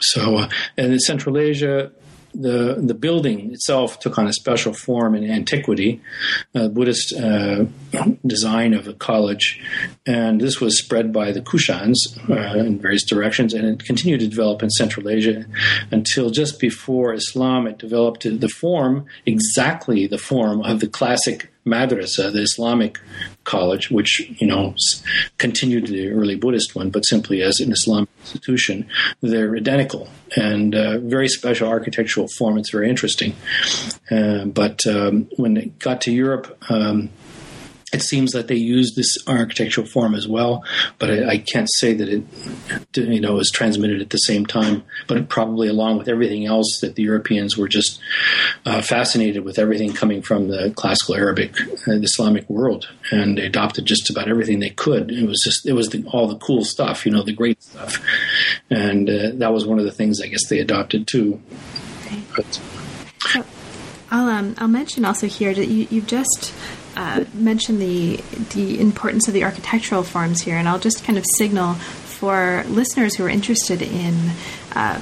So, uh, and in Central Asia, the the building itself took on a special form in antiquity, a Buddhist uh, design of a college, and this was spread by the Kushans uh, in various directions, and it continued to develop in Central Asia until just before Islam. It developed the form exactly the form of the classic madrasa, the Islamic college, which you know continued the early Buddhist one, but simply as an Islamic institution, they're identical and uh, very special architectural form. It's very interesting. Uh, but um, when it got to Europe. Um, it seems that they used this architectural form as well, but I, I, can't say that it, you know, was transmitted at the same time. But probably along with everything else, that the Europeans were just uh, fascinated with everything coming from the classical Arabic and Islamic world, and they adopted just about everything they could. It was just, it was the, all the cool stuff, you know, the great stuff, and uh, that was one of the things I guess they adopted too. But, I'll um, I'll mention also here that you, you've just uh, mention the the importance of the architectural forms here, and I'll just kind of signal for listeners who are interested in uh,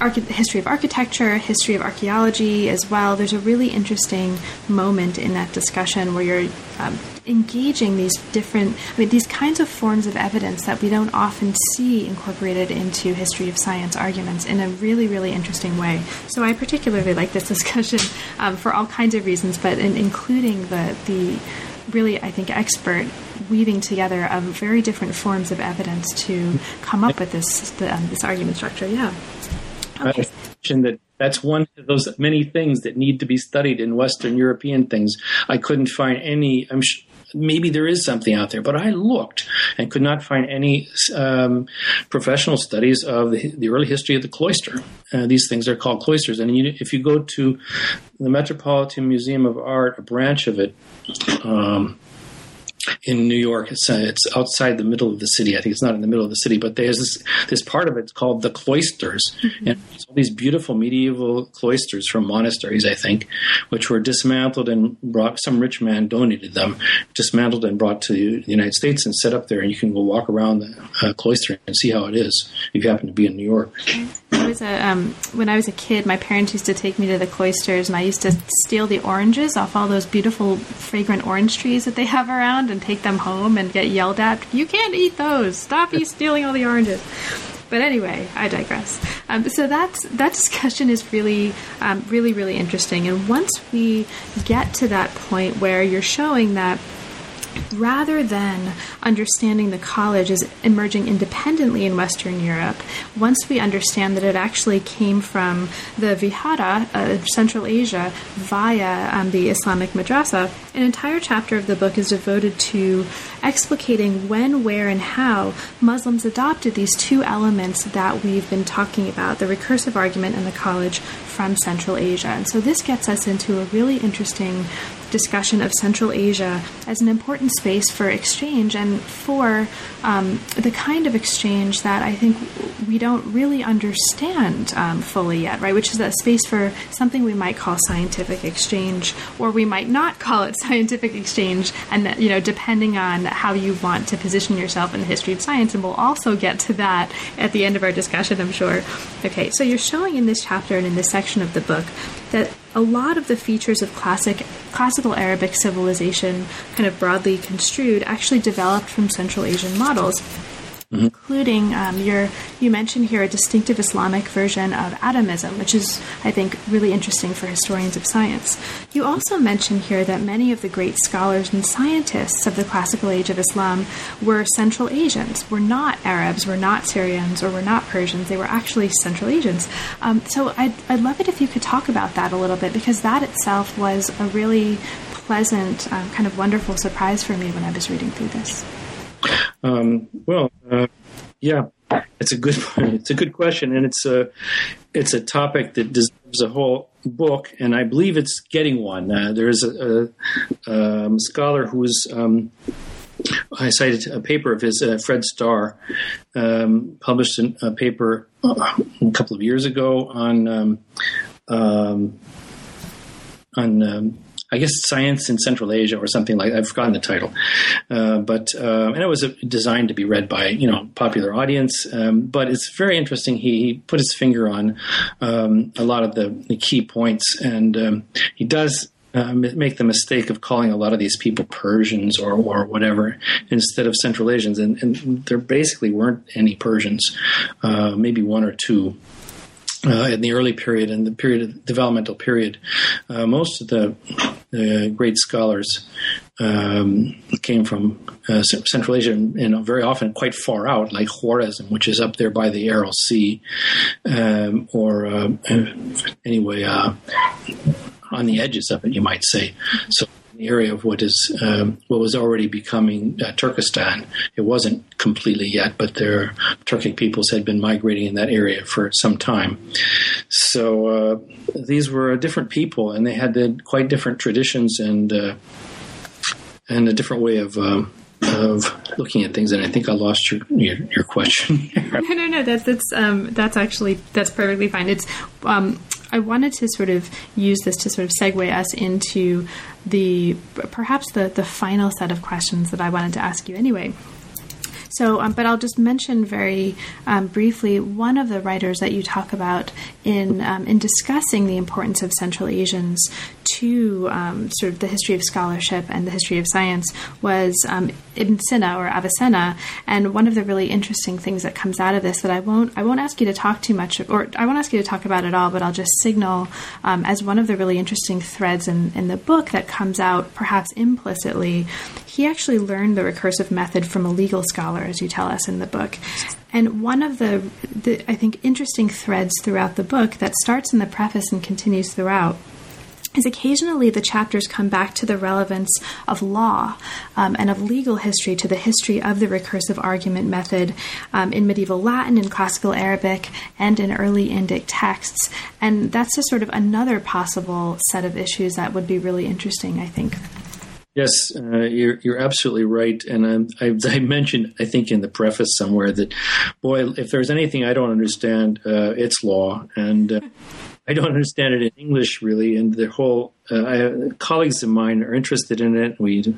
history of architecture, history of archaeology as well. There's a really interesting moment in that discussion where you're um, engaging these different, I mean, these kinds of forms of evidence that we don't often see incorporated into history of science arguments in a really, really interesting way. So I particularly like this discussion um, for all kinds of reasons, but in, including the the really, I think, expert weaving together of very different forms of evidence to come up with this the, um, this argument structure. Yeah. Okay. That that's one of those many things that need to be studied in Western European things. I couldn't find any. I'm sh- maybe there is something out there, but I looked and could not find any um, professional studies of the, the, early history of the cloister. Uh, these things are called cloisters, and you, if you go to the Metropolitan Museum of Art, a branch of it. Um, in New York. It's, uh, it's outside the middle of the city. I think it's not in the middle of the city, but there's this this part of it called the cloisters, mm-hmm. and all these beautiful medieval cloisters from monasteries, I think, which were dismantled and brought. Some rich man donated them, dismantled and brought to the United States and set up there. And you can go walk around the uh, cloister and see how it is if you happen to be in New York. was a um, when I was a kid, my parents used to take me to the cloisters, and I used to steal the oranges off all those beautiful, fragrant orange trees that they have around, and take them home and get yelled at. You can't eat those. Stop you stealing all the oranges. But anyway, I digress. Um, so that's that discussion is really, um, really, really interesting. And once we get to that point where you're showing that rather than understanding the college as emerging independently in Western Europe, once we understand that it actually came from the Vihara of Central Asia via um, the Islamic madrasa, an entire chapter of the book is devoted to explicating when, where, and how Muslims adopted these two elements that we've been talking about the recursive argument and the college from Central Asia. And so this gets us into a really interesting discussion of Central Asia as an important space for exchange and for um, the kind of exchange that I think we don't really understand um, fully yet, right? Which is a space for something we might call scientific exchange, or we might not call it scientific exchange, and that, you know, depending on how you want to position yourself in the history of science, and we'll also get to that at the end of our discussion, I'm sure. Okay, so you're showing in this chapter and in this section of the book that a lot of the features of classic classical Arabic civilization, kind of broadly construed, actually developed from Central Asian models. Mm-hmm. including um, your you mentioned here a distinctive Islamic version of atomism, which is I think really interesting for historians of science. You also mentioned here that many of the great scholars and scientists of the classical age of Islam were Central Asians, were not Arabs, were not Syrians, or were not Persians. They were actually Central Asians. Um, so I'd, I'd love it if you could talk about that a little bit because that itself was a really pleasant, um, kind of wonderful surprise for me when I was reading through this. Um, well, uh, yeah, it's a good it's a good question, and it's a it's a topic that deserves a whole book, and I believe it's getting one. Uh, there's a, a um, scholar who's um, I cited a paper of his, uh, Fred Starr, um, published a paper a couple of years ago on um, um, on I guess Science in Central Asia or something like that. I've forgotten the title, uh, but uh, and it was designed to be read by you know popular audience. Um, but it's very interesting. He, he put his finger on um, a lot of the, the key points, and um, he does uh, make the mistake of calling a lot of these people Persians or, or whatever instead of Central Asians, and, and there basically weren't any Persians, uh, maybe one or two uh, in the early period and the period of developmental period, uh, most of the, great scholars um, came from uh, Central Asia and, very often quite far out, like Khwarezm, which is up there by the Aral Sea, um, or uh, anyway, uh, on the edges of it, you might say. So area of what is um, what was already becoming uh, Turkestan. It wasn't completely yet, but their Turkic peoples had been migrating in that area for some time. So uh, these were different people, and they had the, quite different traditions and uh, and a different way of. Um, of looking at things, and I think I lost your your, your question. no, no, no. That's that's um, that's actually that's perfectly fine. It's um, I wanted to sort of use this to sort of segue us into the perhaps the the final set of questions that I wanted to ask you anyway. So, um, but I'll just mention very um, briefly one of the writers that you talk about in um, in discussing the importance of Central Asians to um, sort of the history of scholarship and the history of science was um, Ibn Sina or Avicenna. And one of the really interesting things that comes out of this that I won't I won't ask you to talk too much or I won't ask you to talk about at all, but I'll just signal um, as one of the really interesting threads in, in the book that comes out perhaps implicitly. He actually learned the recursive method from a legal scholar, as you tell us in the book. And one of the, the I think interesting threads throughout the book that starts in the preface and continues throughout is occasionally the chapters come back to the relevance of law um, and of legal history to the history of the recursive argument method um, in medieval Latin, in classical Arabic, and in early Indic texts. And that's a sort of another possible set of issues that would be really interesting, I think. Yes, uh, you're you're absolutely right, and I, I, mentioned I think in the preface somewhere that, boy, if there's anything I don't understand, uh, it's law, and uh, I don't understand it in English really, and the whole uh, I, colleagues of mine are interested in it. We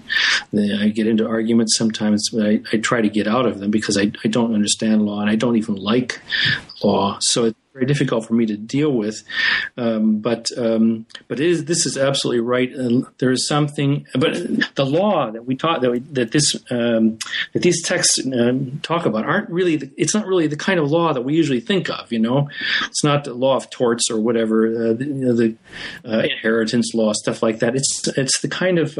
I get into arguments sometimes, but I, I try to get out of them because I, I don't understand law and I don't even like law. So it's very difficult for me to deal with. Um, but um, but is, this is absolutely right. Uh, there is something, but the law that we taught that we, that this um, that these texts um, talk about aren't really. The, it's not really the kind of law that we usually think of. You know, it's not the law of torts or whatever. Uh, the, you know, the uh, inheritance law stuff like that. It's it's the kind of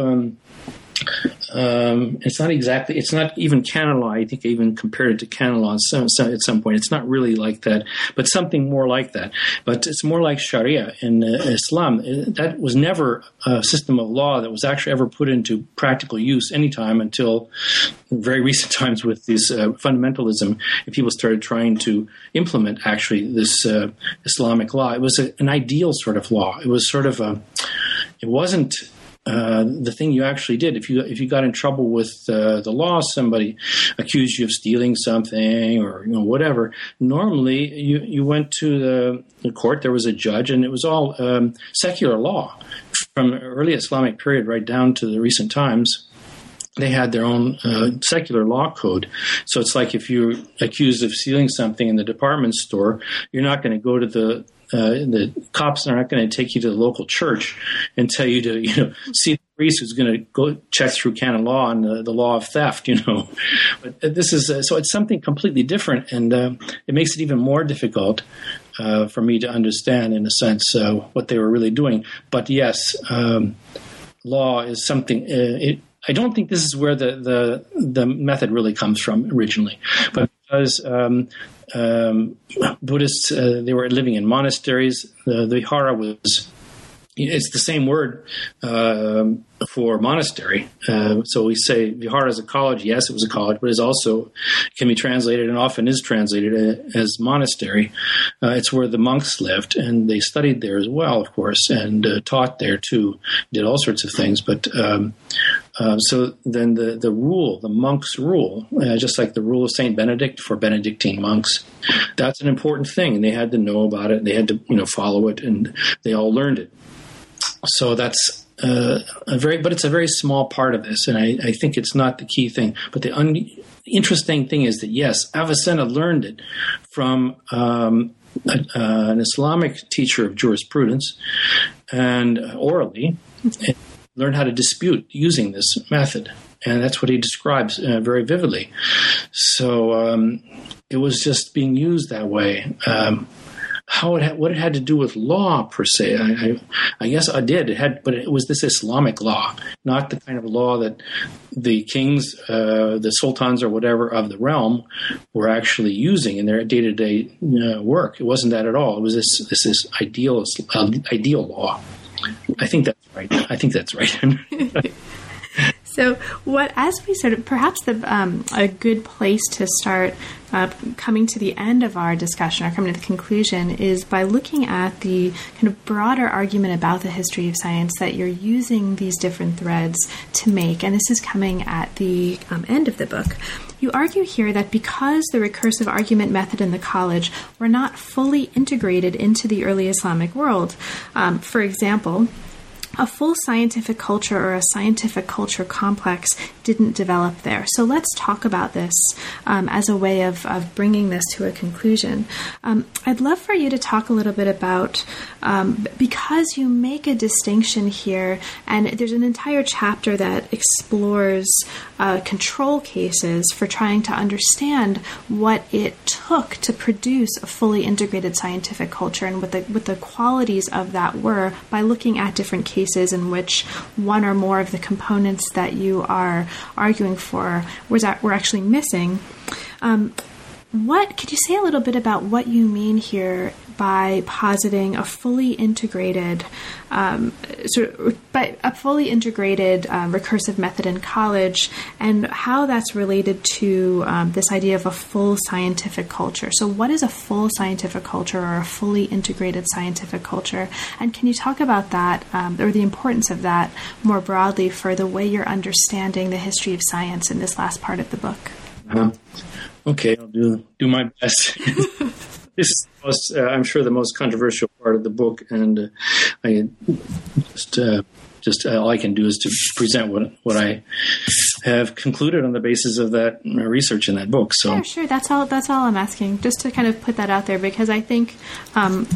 um, it's not exactly, it's not even canon law. I think I even compared it to canon law some, some, at some point. It's not really like that, but something more like that. But it's more like Sharia in uh, Islam. That was never a system of law that was actually ever put into practical use anytime until very recent times with this uh, fundamentalism and people started trying to implement actually this uh, Islamic law. It was a, an ideal sort of law. It was sort of a, it wasn't uh, the thing you actually did. If you if you got in trouble with uh, the law, somebody accused you of stealing something or you know whatever. Normally, you you went to the, the court. There was a judge, and it was all um, secular law from early Islamic period right down to the recent times they had their own uh, secular law code. So it's like if you're accused of stealing something in the department store, you're not going to go to the uh, the cops are not going to take you to the local church and tell you to, you know, see the priest who's going to go check through canon law and the, the law of theft, you know. But this is uh, so it's something completely different, and uh, it makes it even more difficult uh, for me to understand, in a sense, uh, what they were really doing. But yes, um, law is something. Uh, it, I don't think this is where the, the the method really comes from originally, but because um, um, Buddhists uh, they were living in monasteries. The, the vihara was it's the same word uh, for monastery. Uh, so we say Vihara is a college. Yes, it was a college, but it also can be translated and often is translated uh, as monastery. Uh, it's where the monks lived, and they studied there as well, of course, and uh, taught there too. Did all sorts of things, but. Um, uh, so then the, the rule, the monk's rule, uh, just like the rule of Saint Benedict for Benedictine monks, that's an important thing, and they had to know about it. They had to, you know, follow it, and they all learned it. So that's uh, a very, but it's a very small part of this, and I, I think it's not the key thing. But the un- interesting thing is that yes, Avicenna learned it from um, a, uh, an Islamic teacher of jurisprudence, and orally and learned how to dispute using this method, and that's what he describes uh, very vividly. So um, it was just being used that way. Um, how it had, what it had to do with law per se. I, I, I, guess I did. It had, but it was this Islamic law, not the kind of law that the kings, uh, the sultans, or whatever of the realm were actually using in their day to day work. It wasn't that at all. It was this this, this ideal uh, ideal law. I think that's right. I think that's right. So, what as we sort of perhaps the um, a good place to start uh, coming to the end of our discussion or coming to the conclusion is by looking at the kind of broader argument about the history of science that you're using these different threads to make, and this is coming at the um, end of the book. You argue here that because the recursive argument method in the college were not fully integrated into the early Islamic world, um, for example a full scientific culture or a scientific culture complex didn't develop there. So let's talk about this um, as a way of, of bringing this to a conclusion. Um, I'd love for you to talk a little bit about, um, because you make a distinction here, and there's an entire chapter that explores uh, control cases for trying to understand what it took to produce a fully integrated scientific culture and what the, what the qualities of that were by looking at different cases cases in which one or more of the components that you are arguing for was that we're actually missing. Um, what could you say a little bit about what you mean here by positing a fully integrated, um, sort of, by a fully integrated um, recursive method in college, and how that's related to um, this idea of a full scientific culture. So, what is a full scientific culture or a fully integrated scientific culture? And can you talk about that um, or the importance of that more broadly for the way you're understanding the history of science in this last part of the book? Uh-huh. Okay, I'll do do my best. this is most, uh, I'm sure, the most controversial part of the book, and uh, I just uh, just uh, all I can do is to present what what I have concluded on the basis of that research in that book. So yeah, sure. That's all. That's all I'm asking, just to kind of put that out there, because I think um,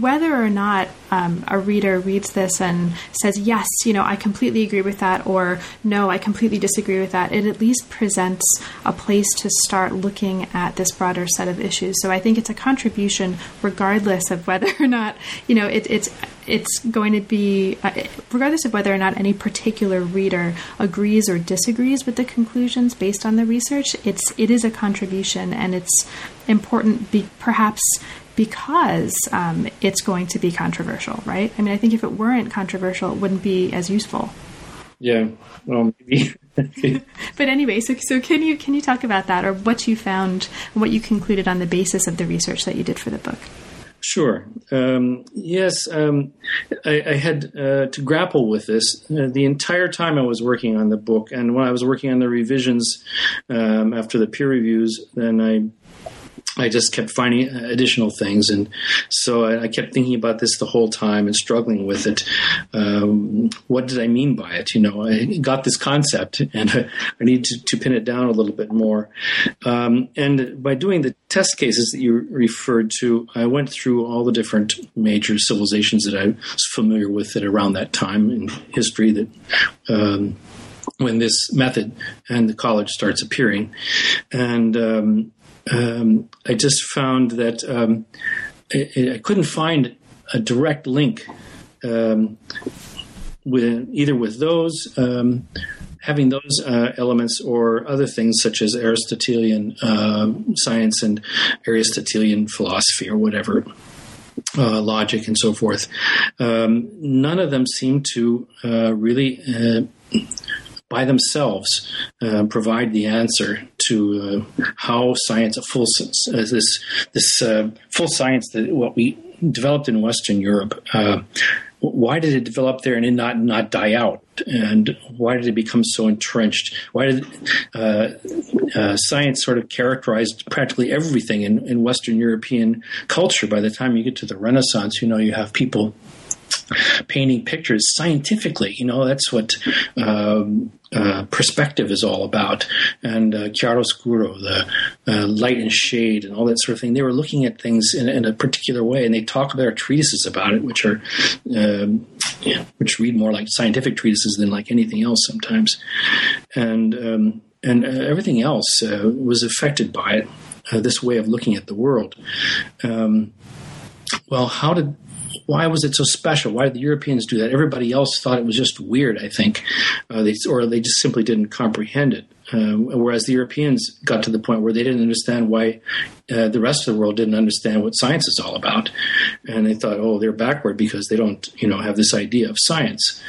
whether or not um, a reader reads this and says, "Yes, you know, I completely agree with that," or "No, I completely disagree with that," it at least presents a place to start looking at this broader set of issues. So I think it's a contribution, regardless of whether or not you know it, it's it's going to be, uh, regardless of whether or not any particular reader agrees or disagrees with the conclusions based on the research, it's it is a contribution, and it's important, be, perhaps because um, it's going to be controversial, right? I mean, I think if it weren't controversial, it wouldn't be as useful. Yeah, well, maybe. but anyway, so so can you can you talk about that, or what you found, what you concluded on the basis of the research that you did for the book? Sure. Um, yes, um, I, I, had uh, to grapple with this uh, the entire time I was working on the book, and when I was working on the revisions um, after the peer reviews, then I I just kept finding additional things, and so I, I, kept thinking about this the whole time and struggling with it. Um, what did I mean by it? You know, I got this concept, and I, I need to, to, pin it down a little bit more. Um, and by doing the test cases that you referred to, I went through all the different major civilizations that I was familiar with at around that time in history that. Um, when this method and the college starts appearing, and um, um, I just found that um, I, I, couldn't find a direct link um, with either with those um, having those uh, elements or other things such as Aristotelian uh, science and Aristotelian philosophy or whatever. Uh, logic and so forth. Um, none of them seem to uh, really uh, by themselves uh, provide the answer to uh, how science, a full uh, this this uh, full science that what we developed in Western Europe. Uh, why did it develop there and it not not die out? And why did it become so entrenched? Why did uh, science sort of characterized practically everything in, in Western European culture? By the time you get to the Renaissance, you know you have people painting pictures scientifically. You know, that's what um, uh, perspective is all about. And uh, chiaroscuro, the uh, light and shade, and all that sort of thing. They were looking at things in, in a particular way, and they talk about treatises about it, which are um, which read more like scientific treatises than like anything else sometimes. And um, and uh, everything else uh, was affected by it. Uh, this way of looking at the world. Um, well, how did why was it so special? Why did the Europeans do that? Everybody else thought it was just weird, I think, uh, they, or they just simply didn't comprehend it. Uh, whereas the Europeans got to the point where they didn't understand why uh, the rest of the world didn't understand what science is all about, and they thought, oh, they're backward because they don't, you know, have this idea of science,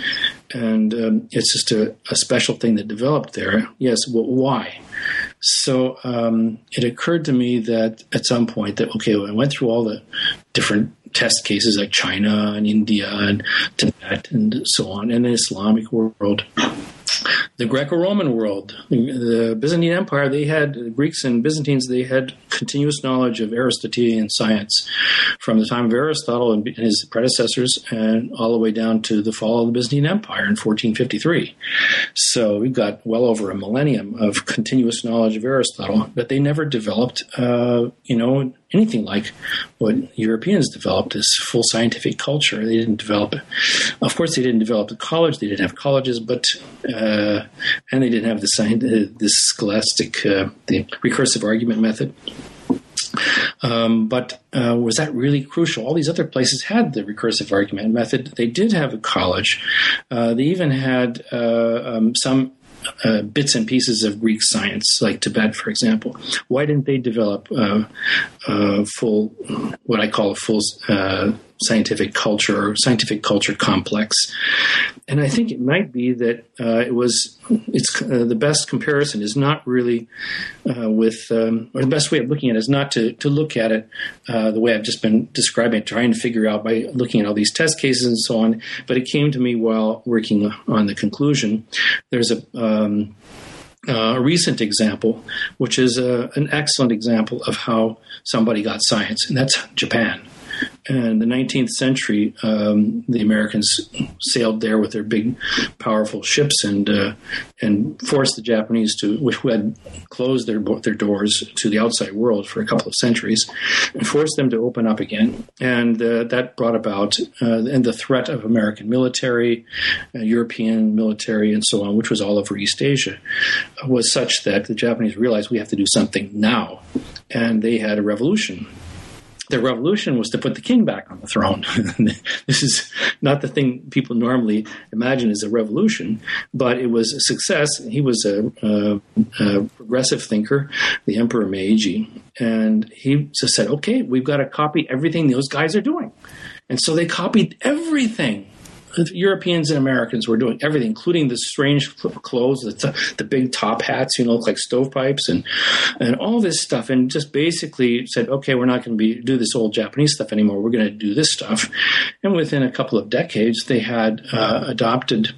and um, it's just a, a, special thing that developed there. Yes, well, why? So um, it occurred to me that at some point that okay, I went through all the different test cases like China and India and Tibet and so on, and the Islamic world the Greco-Roman world, the Byzantine Empire, they had the Greeks and Byzantines. They had continuous knowledge of Aristotelian science from the time of Aristotle and his predecessors, and all the way down to the fall of the Byzantine Empire in 1453. So we've got well over a millennium of continuous knowledge of Aristotle, but they never developed, uh, you know, anything like what Europeans developed as full scientific culture. They didn't develop, of course, they didn't develop the college. They didn't have colleges, but uh, and they didn't have the science, uh, this scholastic, uh, the recursive argument method. Um, but uh, was that really crucial? All these other places had the recursive argument method. They did have a college. Uh, they even had uh, um, some uh, bits and pieces of Greek science, like Tibet, for example. Why didn't they develop uh, uh, full, what I call a full uh, scientific culture or scientific culture complex? And I think it might be that uh, it was. It's uh, the best comparison is not really with, um, or the best way of looking at it is not to to look at it the way I've just been describing, it, trying to figure out by looking at all these test cases and so on. But it came to me while working on the conclusion. There's a um, uh, a recent example, which is uh, an excellent example of how somebody got science, and that's Japan. In the 19th century, um, the Americans sailed there with their big, powerful ships and uh, and forced the Japanese to, which had closed their their doors to the outside world for a couple of centuries, and forced them to open up again. And uh, that brought about uh, and the threat of American military, uh, European military, and so on, which was all over East Asia, was such that the Japanese realized we have to do something now, and they had a revolution the revolution was to put the king back on the throne. this is not the thing people normally imagine as a revolution, but it was a success. He was a, a, a progressive thinker, the Emperor Meiji, and he just said, "Okay, we've got to copy everything those guys are doing," and so they copied everything Europeans and Americans were doing everything, including the strange clothes, the, the big top hats, you know, look like stovepipes, and and all this stuff, and just basically said, okay, we're not going to be do this old Japanese stuff anymore. We're going to do this stuff, and within a couple of decades, they had uh, adopted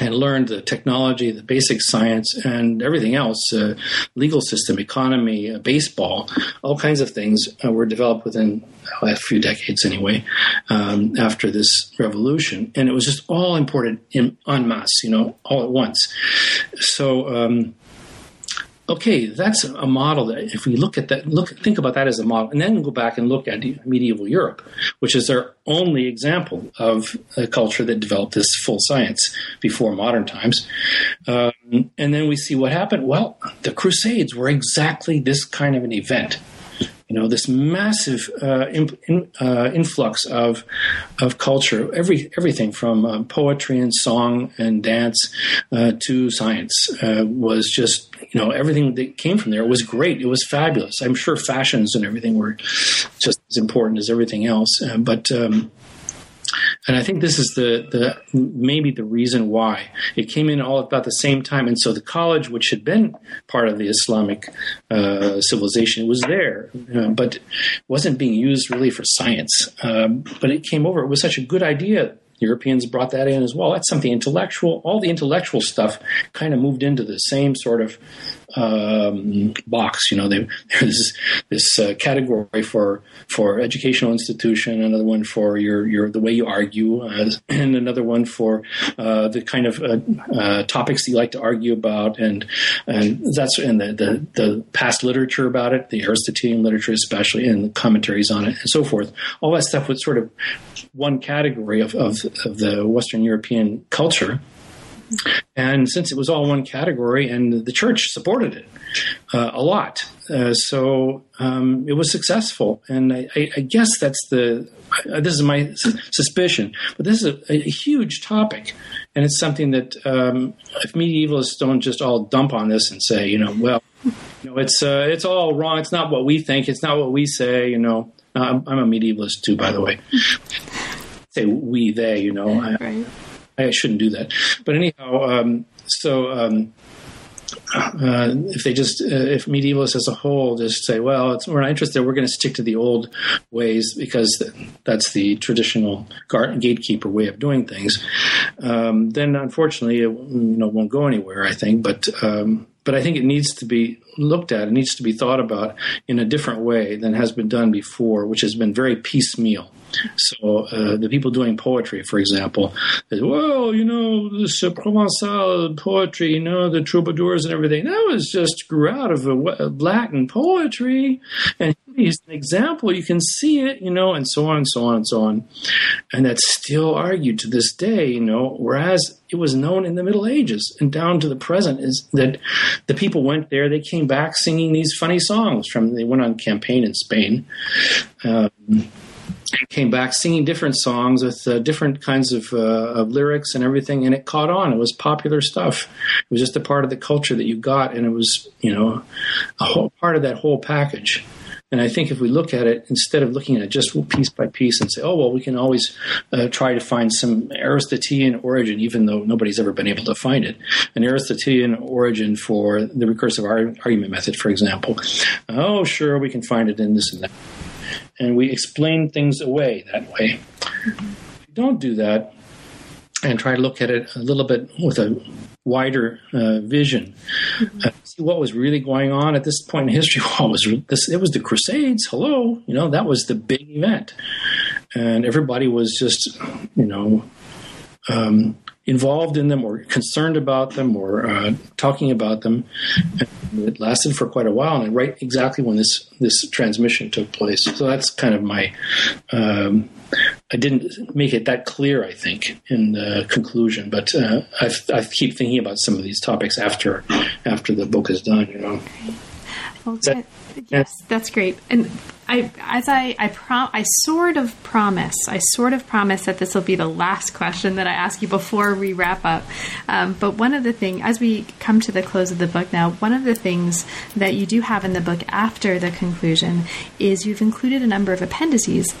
and learned the technology, the basic science, and everything else uh, legal system, economy, uh, baseball, all kinds of things uh, were developed within a few decades anyway um, after this revolution. And it was just all imported in en masse, you know, all at once. So, um, okay, that's a model that if we look at that, look, think about that as a model, and then go back and look at medieval Europe, which is their only example of a culture that developed this full science before modern times. Um, and then we see what happened. Well, the Crusades were exactly this kind of an event you know this massive uh, in, in, uh, influx of of culture every everything from uh, poetry and song and dance uh, to science uh, was just you know everything that came from there was great. It was fabulous. I'm sure fashions and everything were just as important as everything else. Uh, but um, and I think this is the, the maybe the reason why it came in all about the same time. And so the college, which had been part of the Islamic uh, civilization, was there, uh, but wasn't being used really for science. Um, but it came over. It was such a good idea Europeans brought that in as well. That's something intellectual. All the intellectual stuff kind of moved into the same sort of um, box. You know, they, there's this uh, category for for educational institution, another one for your your the way you argue, uh, and another one for uh, the kind of uh, uh, topics you like to argue about, and and that's and the, the, the past literature about it, the Aristotelian literature especially, and the commentaries on it, and so forth. All that stuff was sort of one category of, of, of the Western European culture. And since it was all one category, and the church supported it uh, a lot, uh, so um, it was successful. And I, I, I guess that's the this is my suspicion, but this is a, a huge topic, and it's something that um, if medievalists don't just all dump on this and say, you know, well, you know, it's uh, it's all wrong. It's not what we think. It's not what we say. You know, I'm, I'm a medievalist too, by the way. Say we, they. You know, I, I shouldn't do that. But anyhow, um, so um, uh, if they just, uh, if medievalists as a whole just say, well, it's we're not interested, we're going to stick to the old ways because that's the traditional gatekeeper way of doing things, um, then unfortunately it you know, won't go anywhere, I think. But um, but I think it needs to be looked at. It needs to be thought about in a different way than has been done before, which has been very piecemeal. So uh, the people doing poetry, for example, well, you know, this uh, Provençal poetry, you know, the troubadours and everything, that was just grew out of a, a Latin poetry. And he's an example. You can see it, you know, and so on and so on and so on. And that's still argued to this day, you know, whereas it was known in the Middle Ages and down to the present is that the people went there, they came back singing these funny songs from, they went on campaign in Spain. Um, came back singing different songs with uh, different kinds of, uh, of, lyrics and everything, and it caught on. It was popular stuff. It was just a part of the culture that you got, and it was, you know, a whole part of that whole package. And I think if we look at it instead of looking at it just piece by piece and say, oh, well, we can always uh, try to find some Aristotelian origin, even though nobody's ever been able to find it, an Aristotelian origin for the recursive argument method, for example. Oh, sure, we can find it in this and that and we explain things away that way. Mm-hmm. If you don't do that and try to look at it a little bit with a wider uh, vision. Mm-hmm. Uh, see what was really going on at this point in history. What was this? It was the Crusades. Hello, you know that was the big event, and everybody was just, you know. Um, involved in them or concerned about them or uh, talking about them. And it lasted for quite a while, and right exactly when this this transmission took place. So that's kind of my. Um, I didn't make it that clear, I think, in the conclusion, but uh, I, I keep thinking about some of these topics after after the book is done. You know. Well, that, yes, that's great. And I, as I, I, prom- I sort of promise, I sort of promise that this will be the last question that I ask you before we wrap up. Um, but one of the things, as we come to the close of the book now, one of the things that you do have in the book after the conclusion is you've included a number of appendices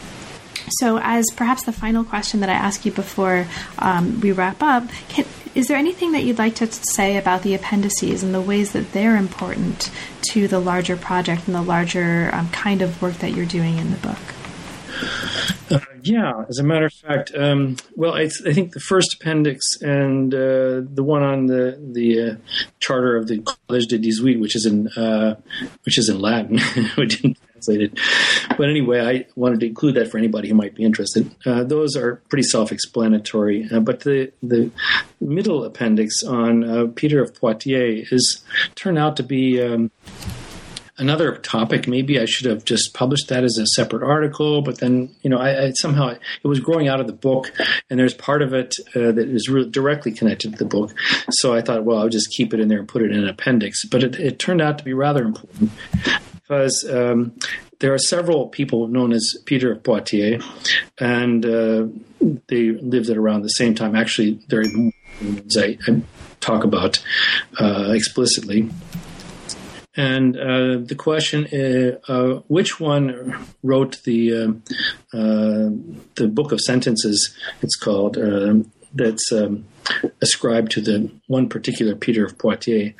so, as perhaps the final question that I ask you before um, we wrap up, can, is there anything that you'd like to say about the appendices and the ways that they're important to the larger project and the larger um, kind of work that you're doing in the book? Uh, yeah, as a matter of fact, um, well, I, th- I, think the first appendix and uh, the one on the the uh, charter of the Collège de Dix-Huit, which is in uh, which is in Latin, didn't translated. But anyway, I wanted to include that for anybody who might be interested. Uh, those are pretty self-explanatory. Uh, but the the middle appendix on uh, Peter of Poitiers is turned out to be. Um, another topic. Maybe I should have just published that as a separate article, but then you know, I, I somehow it was growing out of the book, and there's part of it uh, that is really directly connected to the book. So I thought, well, I'll just keep it in there and put it in an appendix. But it, it turned out to be rather important because um, there are several people known as Peter of Poitiers, and uh, they lived at around the same time. Actually, there are I, I talk about uh, explicitly. And uh, the question is, uh, which one wrote the uh, uh, the book of sentences? It's called um, that's um, ascribed to the one particular Peter of Poitiers.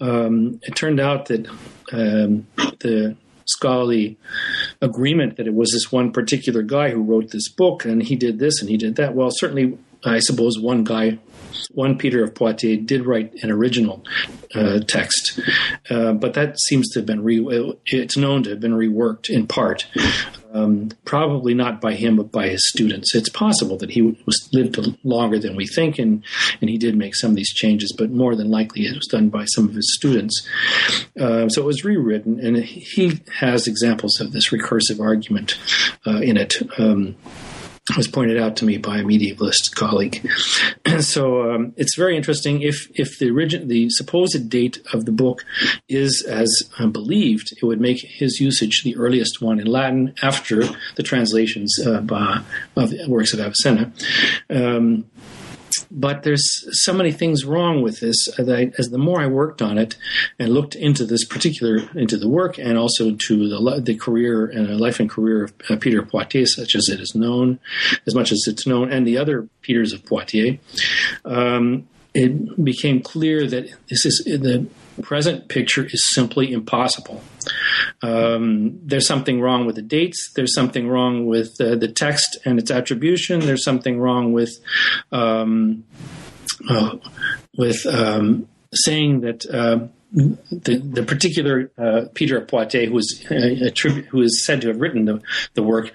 Um, it turned out that um, the scholarly agreement that it was this one particular guy who wrote this book and he did this and he did that. Well, certainly, I suppose one guy, one Peter of Poitiers, did write an original uh, text, uh, but that seems to have been re- it's known to have been reworked in part um, probably not by him, but by his students. It's possible that he was lived longer than we think, and and he did make some of these changes, but more than likely it was done by some of his students. Uh, so it was rewritten, and he has examples of this recursive argument uh, in it. Um, was pointed out to me by a medievalist colleague. so um, it's very interesting. If if the origin, the supposed date of the book is as uh, believed, it would make his usage the earliest one in Latin after the translations uh, by, of works of Avicenna. Um, but there's so many things wrong with this as the more I worked on it and looked into this particular into the work and also to the the career and uh, life and career of uh, Peter Poitiers, such as it is known, as much as it's known, and the other Peters of Poitiers, um, it became clear that this is the present picture is simply impossible. Um, there's something wrong with the dates. There's something wrong with uh, the text and its attribution. There's something wrong with um, uh, with um, saying that. Uh, the, the particular uh, Peter of Poitiers, uh, who is said to have written the, the work,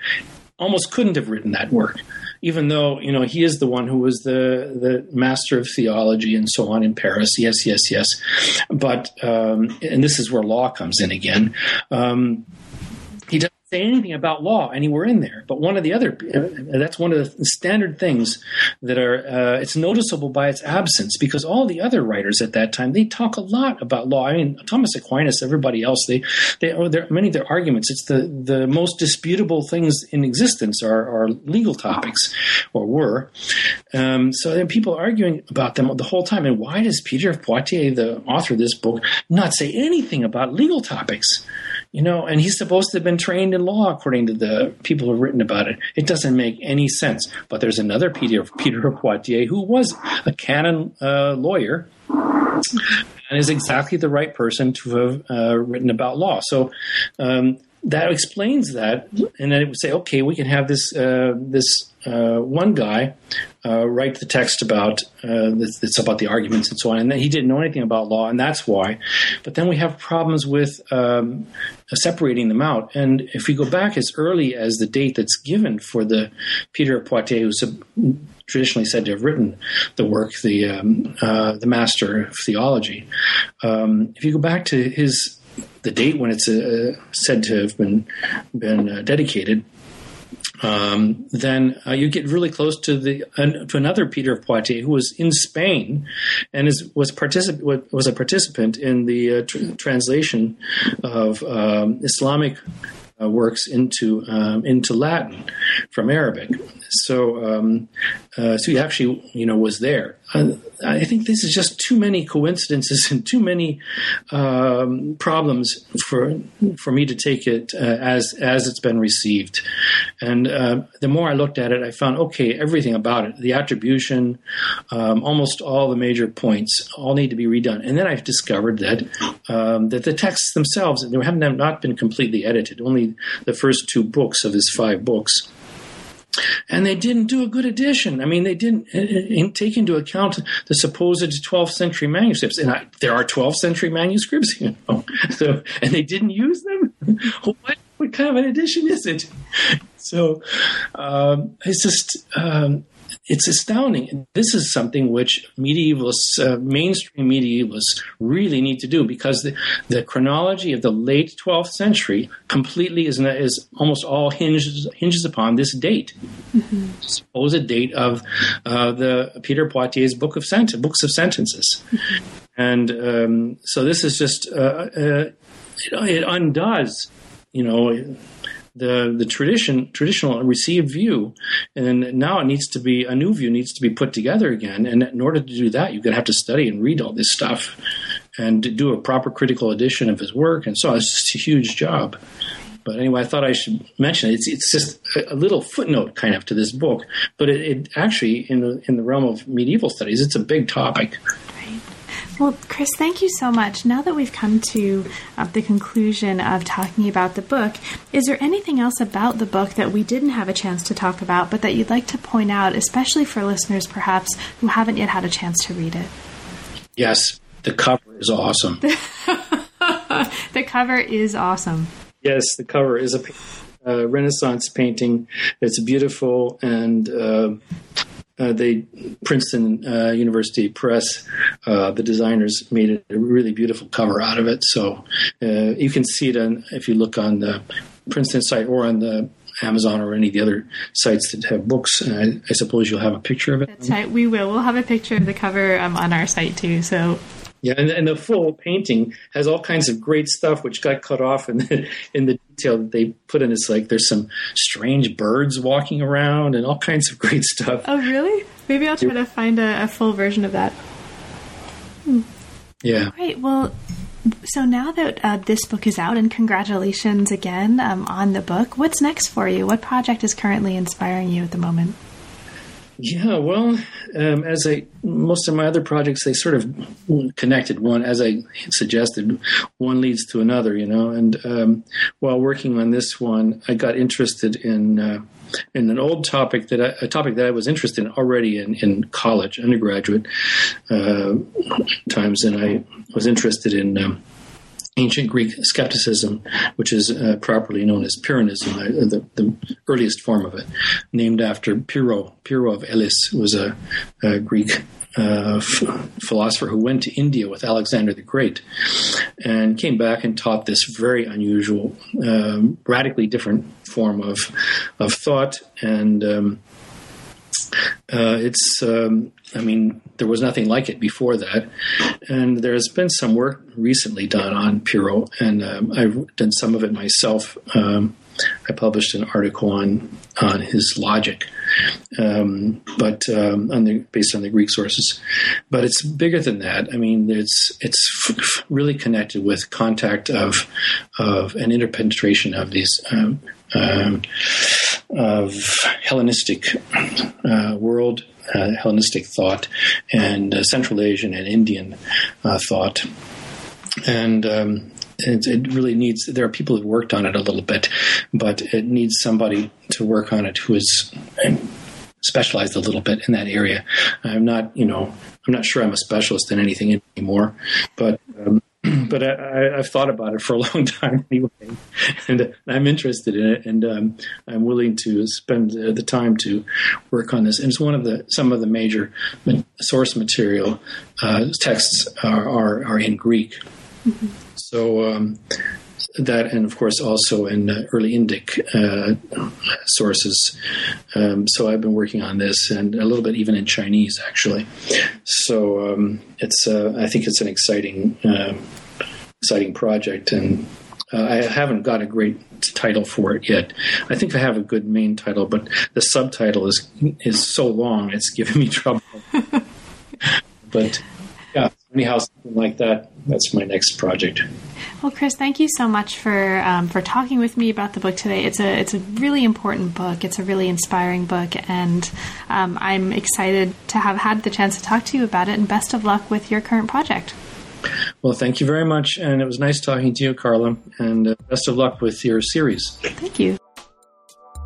almost couldn't have written that work even though you know he is the one who was the the master of theology and so on in Paris. Yes, yes, yes. But um, and this is where law comes in again. Um, he doesn't say anything about law anywhere in there. But one of the other, that's one of the standard things that are, uh, it's noticeable by its absence because all the other writers at that time, they talk a lot about law. I mean, Thomas Aquinas, everybody else, they, they, oh, many of their arguments, it's the, the most disputable things in existence are, are legal topics or were. Um, so then people arguing about them the whole time. And why does Peter of Poitiers, the author of this book, not say anything about legal topics? You know, and he's supposed to have been trained in law, according to the people who've written about it. It doesn't make any sense. But there's another Peter, Peter of Poitiers who was a canon uh, lawyer and is exactly the right person to have uh, written about law. So um, that explains that, and then it would say, okay, we can have this uh, this uh, one guy uh, write the text about uh, it's about the arguments and so on, and then he didn't know anything about law, and that's why. But then we have problems with um, separating them out, and if we go back as early as the date that's given for the Peter of Poitiers, who's a, traditionally said to have written the work, the um, uh, the Master of Theology. Um, if you go back to his the date when it's uh, said to have been been uh, dedicated, um, then uh, you get really close to the uh, to another Peter of Poitiers who was in Spain and is was particip- was a participant in the uh, tr- translation of um, Islamic uh, works into um, into Latin from Arabic. So, um, uh, so he actually, you know, was there. Uh, I think this is just too many coincidences and too many um, problems for for me to take it uh, as as it's been received. And uh, the more I looked at it, I found okay, everything about it, the attribution, um, almost all the major points, all need to be redone. And then I discovered that um, that the texts themselves they have not been completely edited. Only the first two books of his five books and they didn't do a good addition. I mean, they didn't uh, uh, take into account the supposed 12th century manuscripts, and I, there are 12th century manuscripts, you know. So, and they didn't use them. what what kind of an addition is it? So, um, it's just um, it's astounding. This is something which medievalists, uh, mainstream medievalists, really need to do because the, the chronology of the late 12th century completely is, is almost all hinges hinges upon this date, mm-hmm. supposed date of uh, the Peter Poitiers book of sent- books of sentences, mm-hmm. and um, so this is just uh, uh it, it undoes, you know the the tradition traditional received view, and now it needs to be a new view needs to be put together again. And in order to do that, you're going to have to study and read all this stuff, and do a proper critical edition of his work. And so it's just a huge job. But anyway, I thought I should mention it. It's, it's just a little footnote kind of to this book, but it, it actually in the in the realm of medieval studies, it's a big topic. Well, Chris, thank you so much. Now that we've come to uh, the conclusion of talking about the book, is there anything else about the book that we didn't have a chance to talk about, but that you'd like to point out, especially for listeners perhaps who haven't yet had a chance to read it? Yes, the cover is awesome. the cover is awesome. Yes, the cover is a uh, Renaissance painting. It's beautiful and. Uh, uh, they Princeton uh, University Press, uh, the designers made a really beautiful cover out of it. So uh, you can see it on if you look on the Princeton site or on the Amazon or any of the other sites that have books. I, I, suppose you'll have a picture of it. That's right. We will. We'll have a picture of the cover um, on our site too. So yeah, and, and, the full painting has all kinds of great stuff which got cut off in the, in the detail that they put in. It's like there's some strange birds walking around and all kinds of great stuff. Oh, really? Maybe I'll try to find a, a full version of that. Hmm. Yeah. Great. Well, so now that uh, this book is out, and congratulations again um, on the book, what's next for you? What project is currently inspiring you at the moment? Yeah, well, um, as I most of my other projects, they sort of connected. One, as I suggested, one leads to another, you know. And um, while working on this one, I got interested in uh, in an old topic that I, a topic that I was interested in already in, in college, undergraduate uh, times, and I was interested in. Um, ancient Greek skepticism, which is uh, properly known as Pyrrhonism, uh, the, the, earliest form of it, named after Pyrrho. Pyrrho of Elis was a, a Greek uh, f- philosopher who went to India with Alexander the Great and came back and taught this very unusual, um, radically different form of of thought and. Um, uh, it's, um, I mean, there was nothing like it before that. And there has been some work recently done on Pyrrho, and um, I've done some of it myself. Um, I published an article on on his logic, um, but um, on the, based on the Greek sources. But it's bigger than that. I mean, it's it's f- really connected with contact of of an interpenetration of these um, um, of Hellenistic uh, world, uh, Hellenistic thought, and uh, Central Asian and Indian uh, thought. And um, it, it, really needs. There are people who have worked on it a little bit, but it needs somebody to work on it who is specialized a little bit in that area. I'm not, you know, I'm not sure I'm a specialist in anything anymore, but um, but I, have thought about it for a long time anyway, and I'm interested in it, and um, I'm willing to spend the time to work on this. And it's one of the some of the major source material uh, texts are, are, are in Greek. Mm-hmm. So um, that, and of course, also in uh, early Indic uh, sources. Um, so I've been working on this, and a little bit even in Chinese, actually. So um, it's, uh, I think it's an exciting, um, exciting project, and uh, I haven't got a great title for it yet. I think I have a good main title, but the subtitle is is so long, it's giving me trouble. but yeah, anyhow, something like that. That's my next project. Well, Chris, thank you so much for um, for talking with me about the book today. It's a it's a really important book. It's a really inspiring book, and um, I'm excited to have had the chance to talk to you about it. And best of luck with your current project. Well, thank you very much, and it was nice talking to you, Carla. And uh, best of luck with your series. Thank you.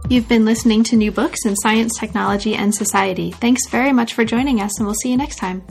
You've been listening to new books in science, technology, and society. Thanks very much for joining us, and we'll see you next time.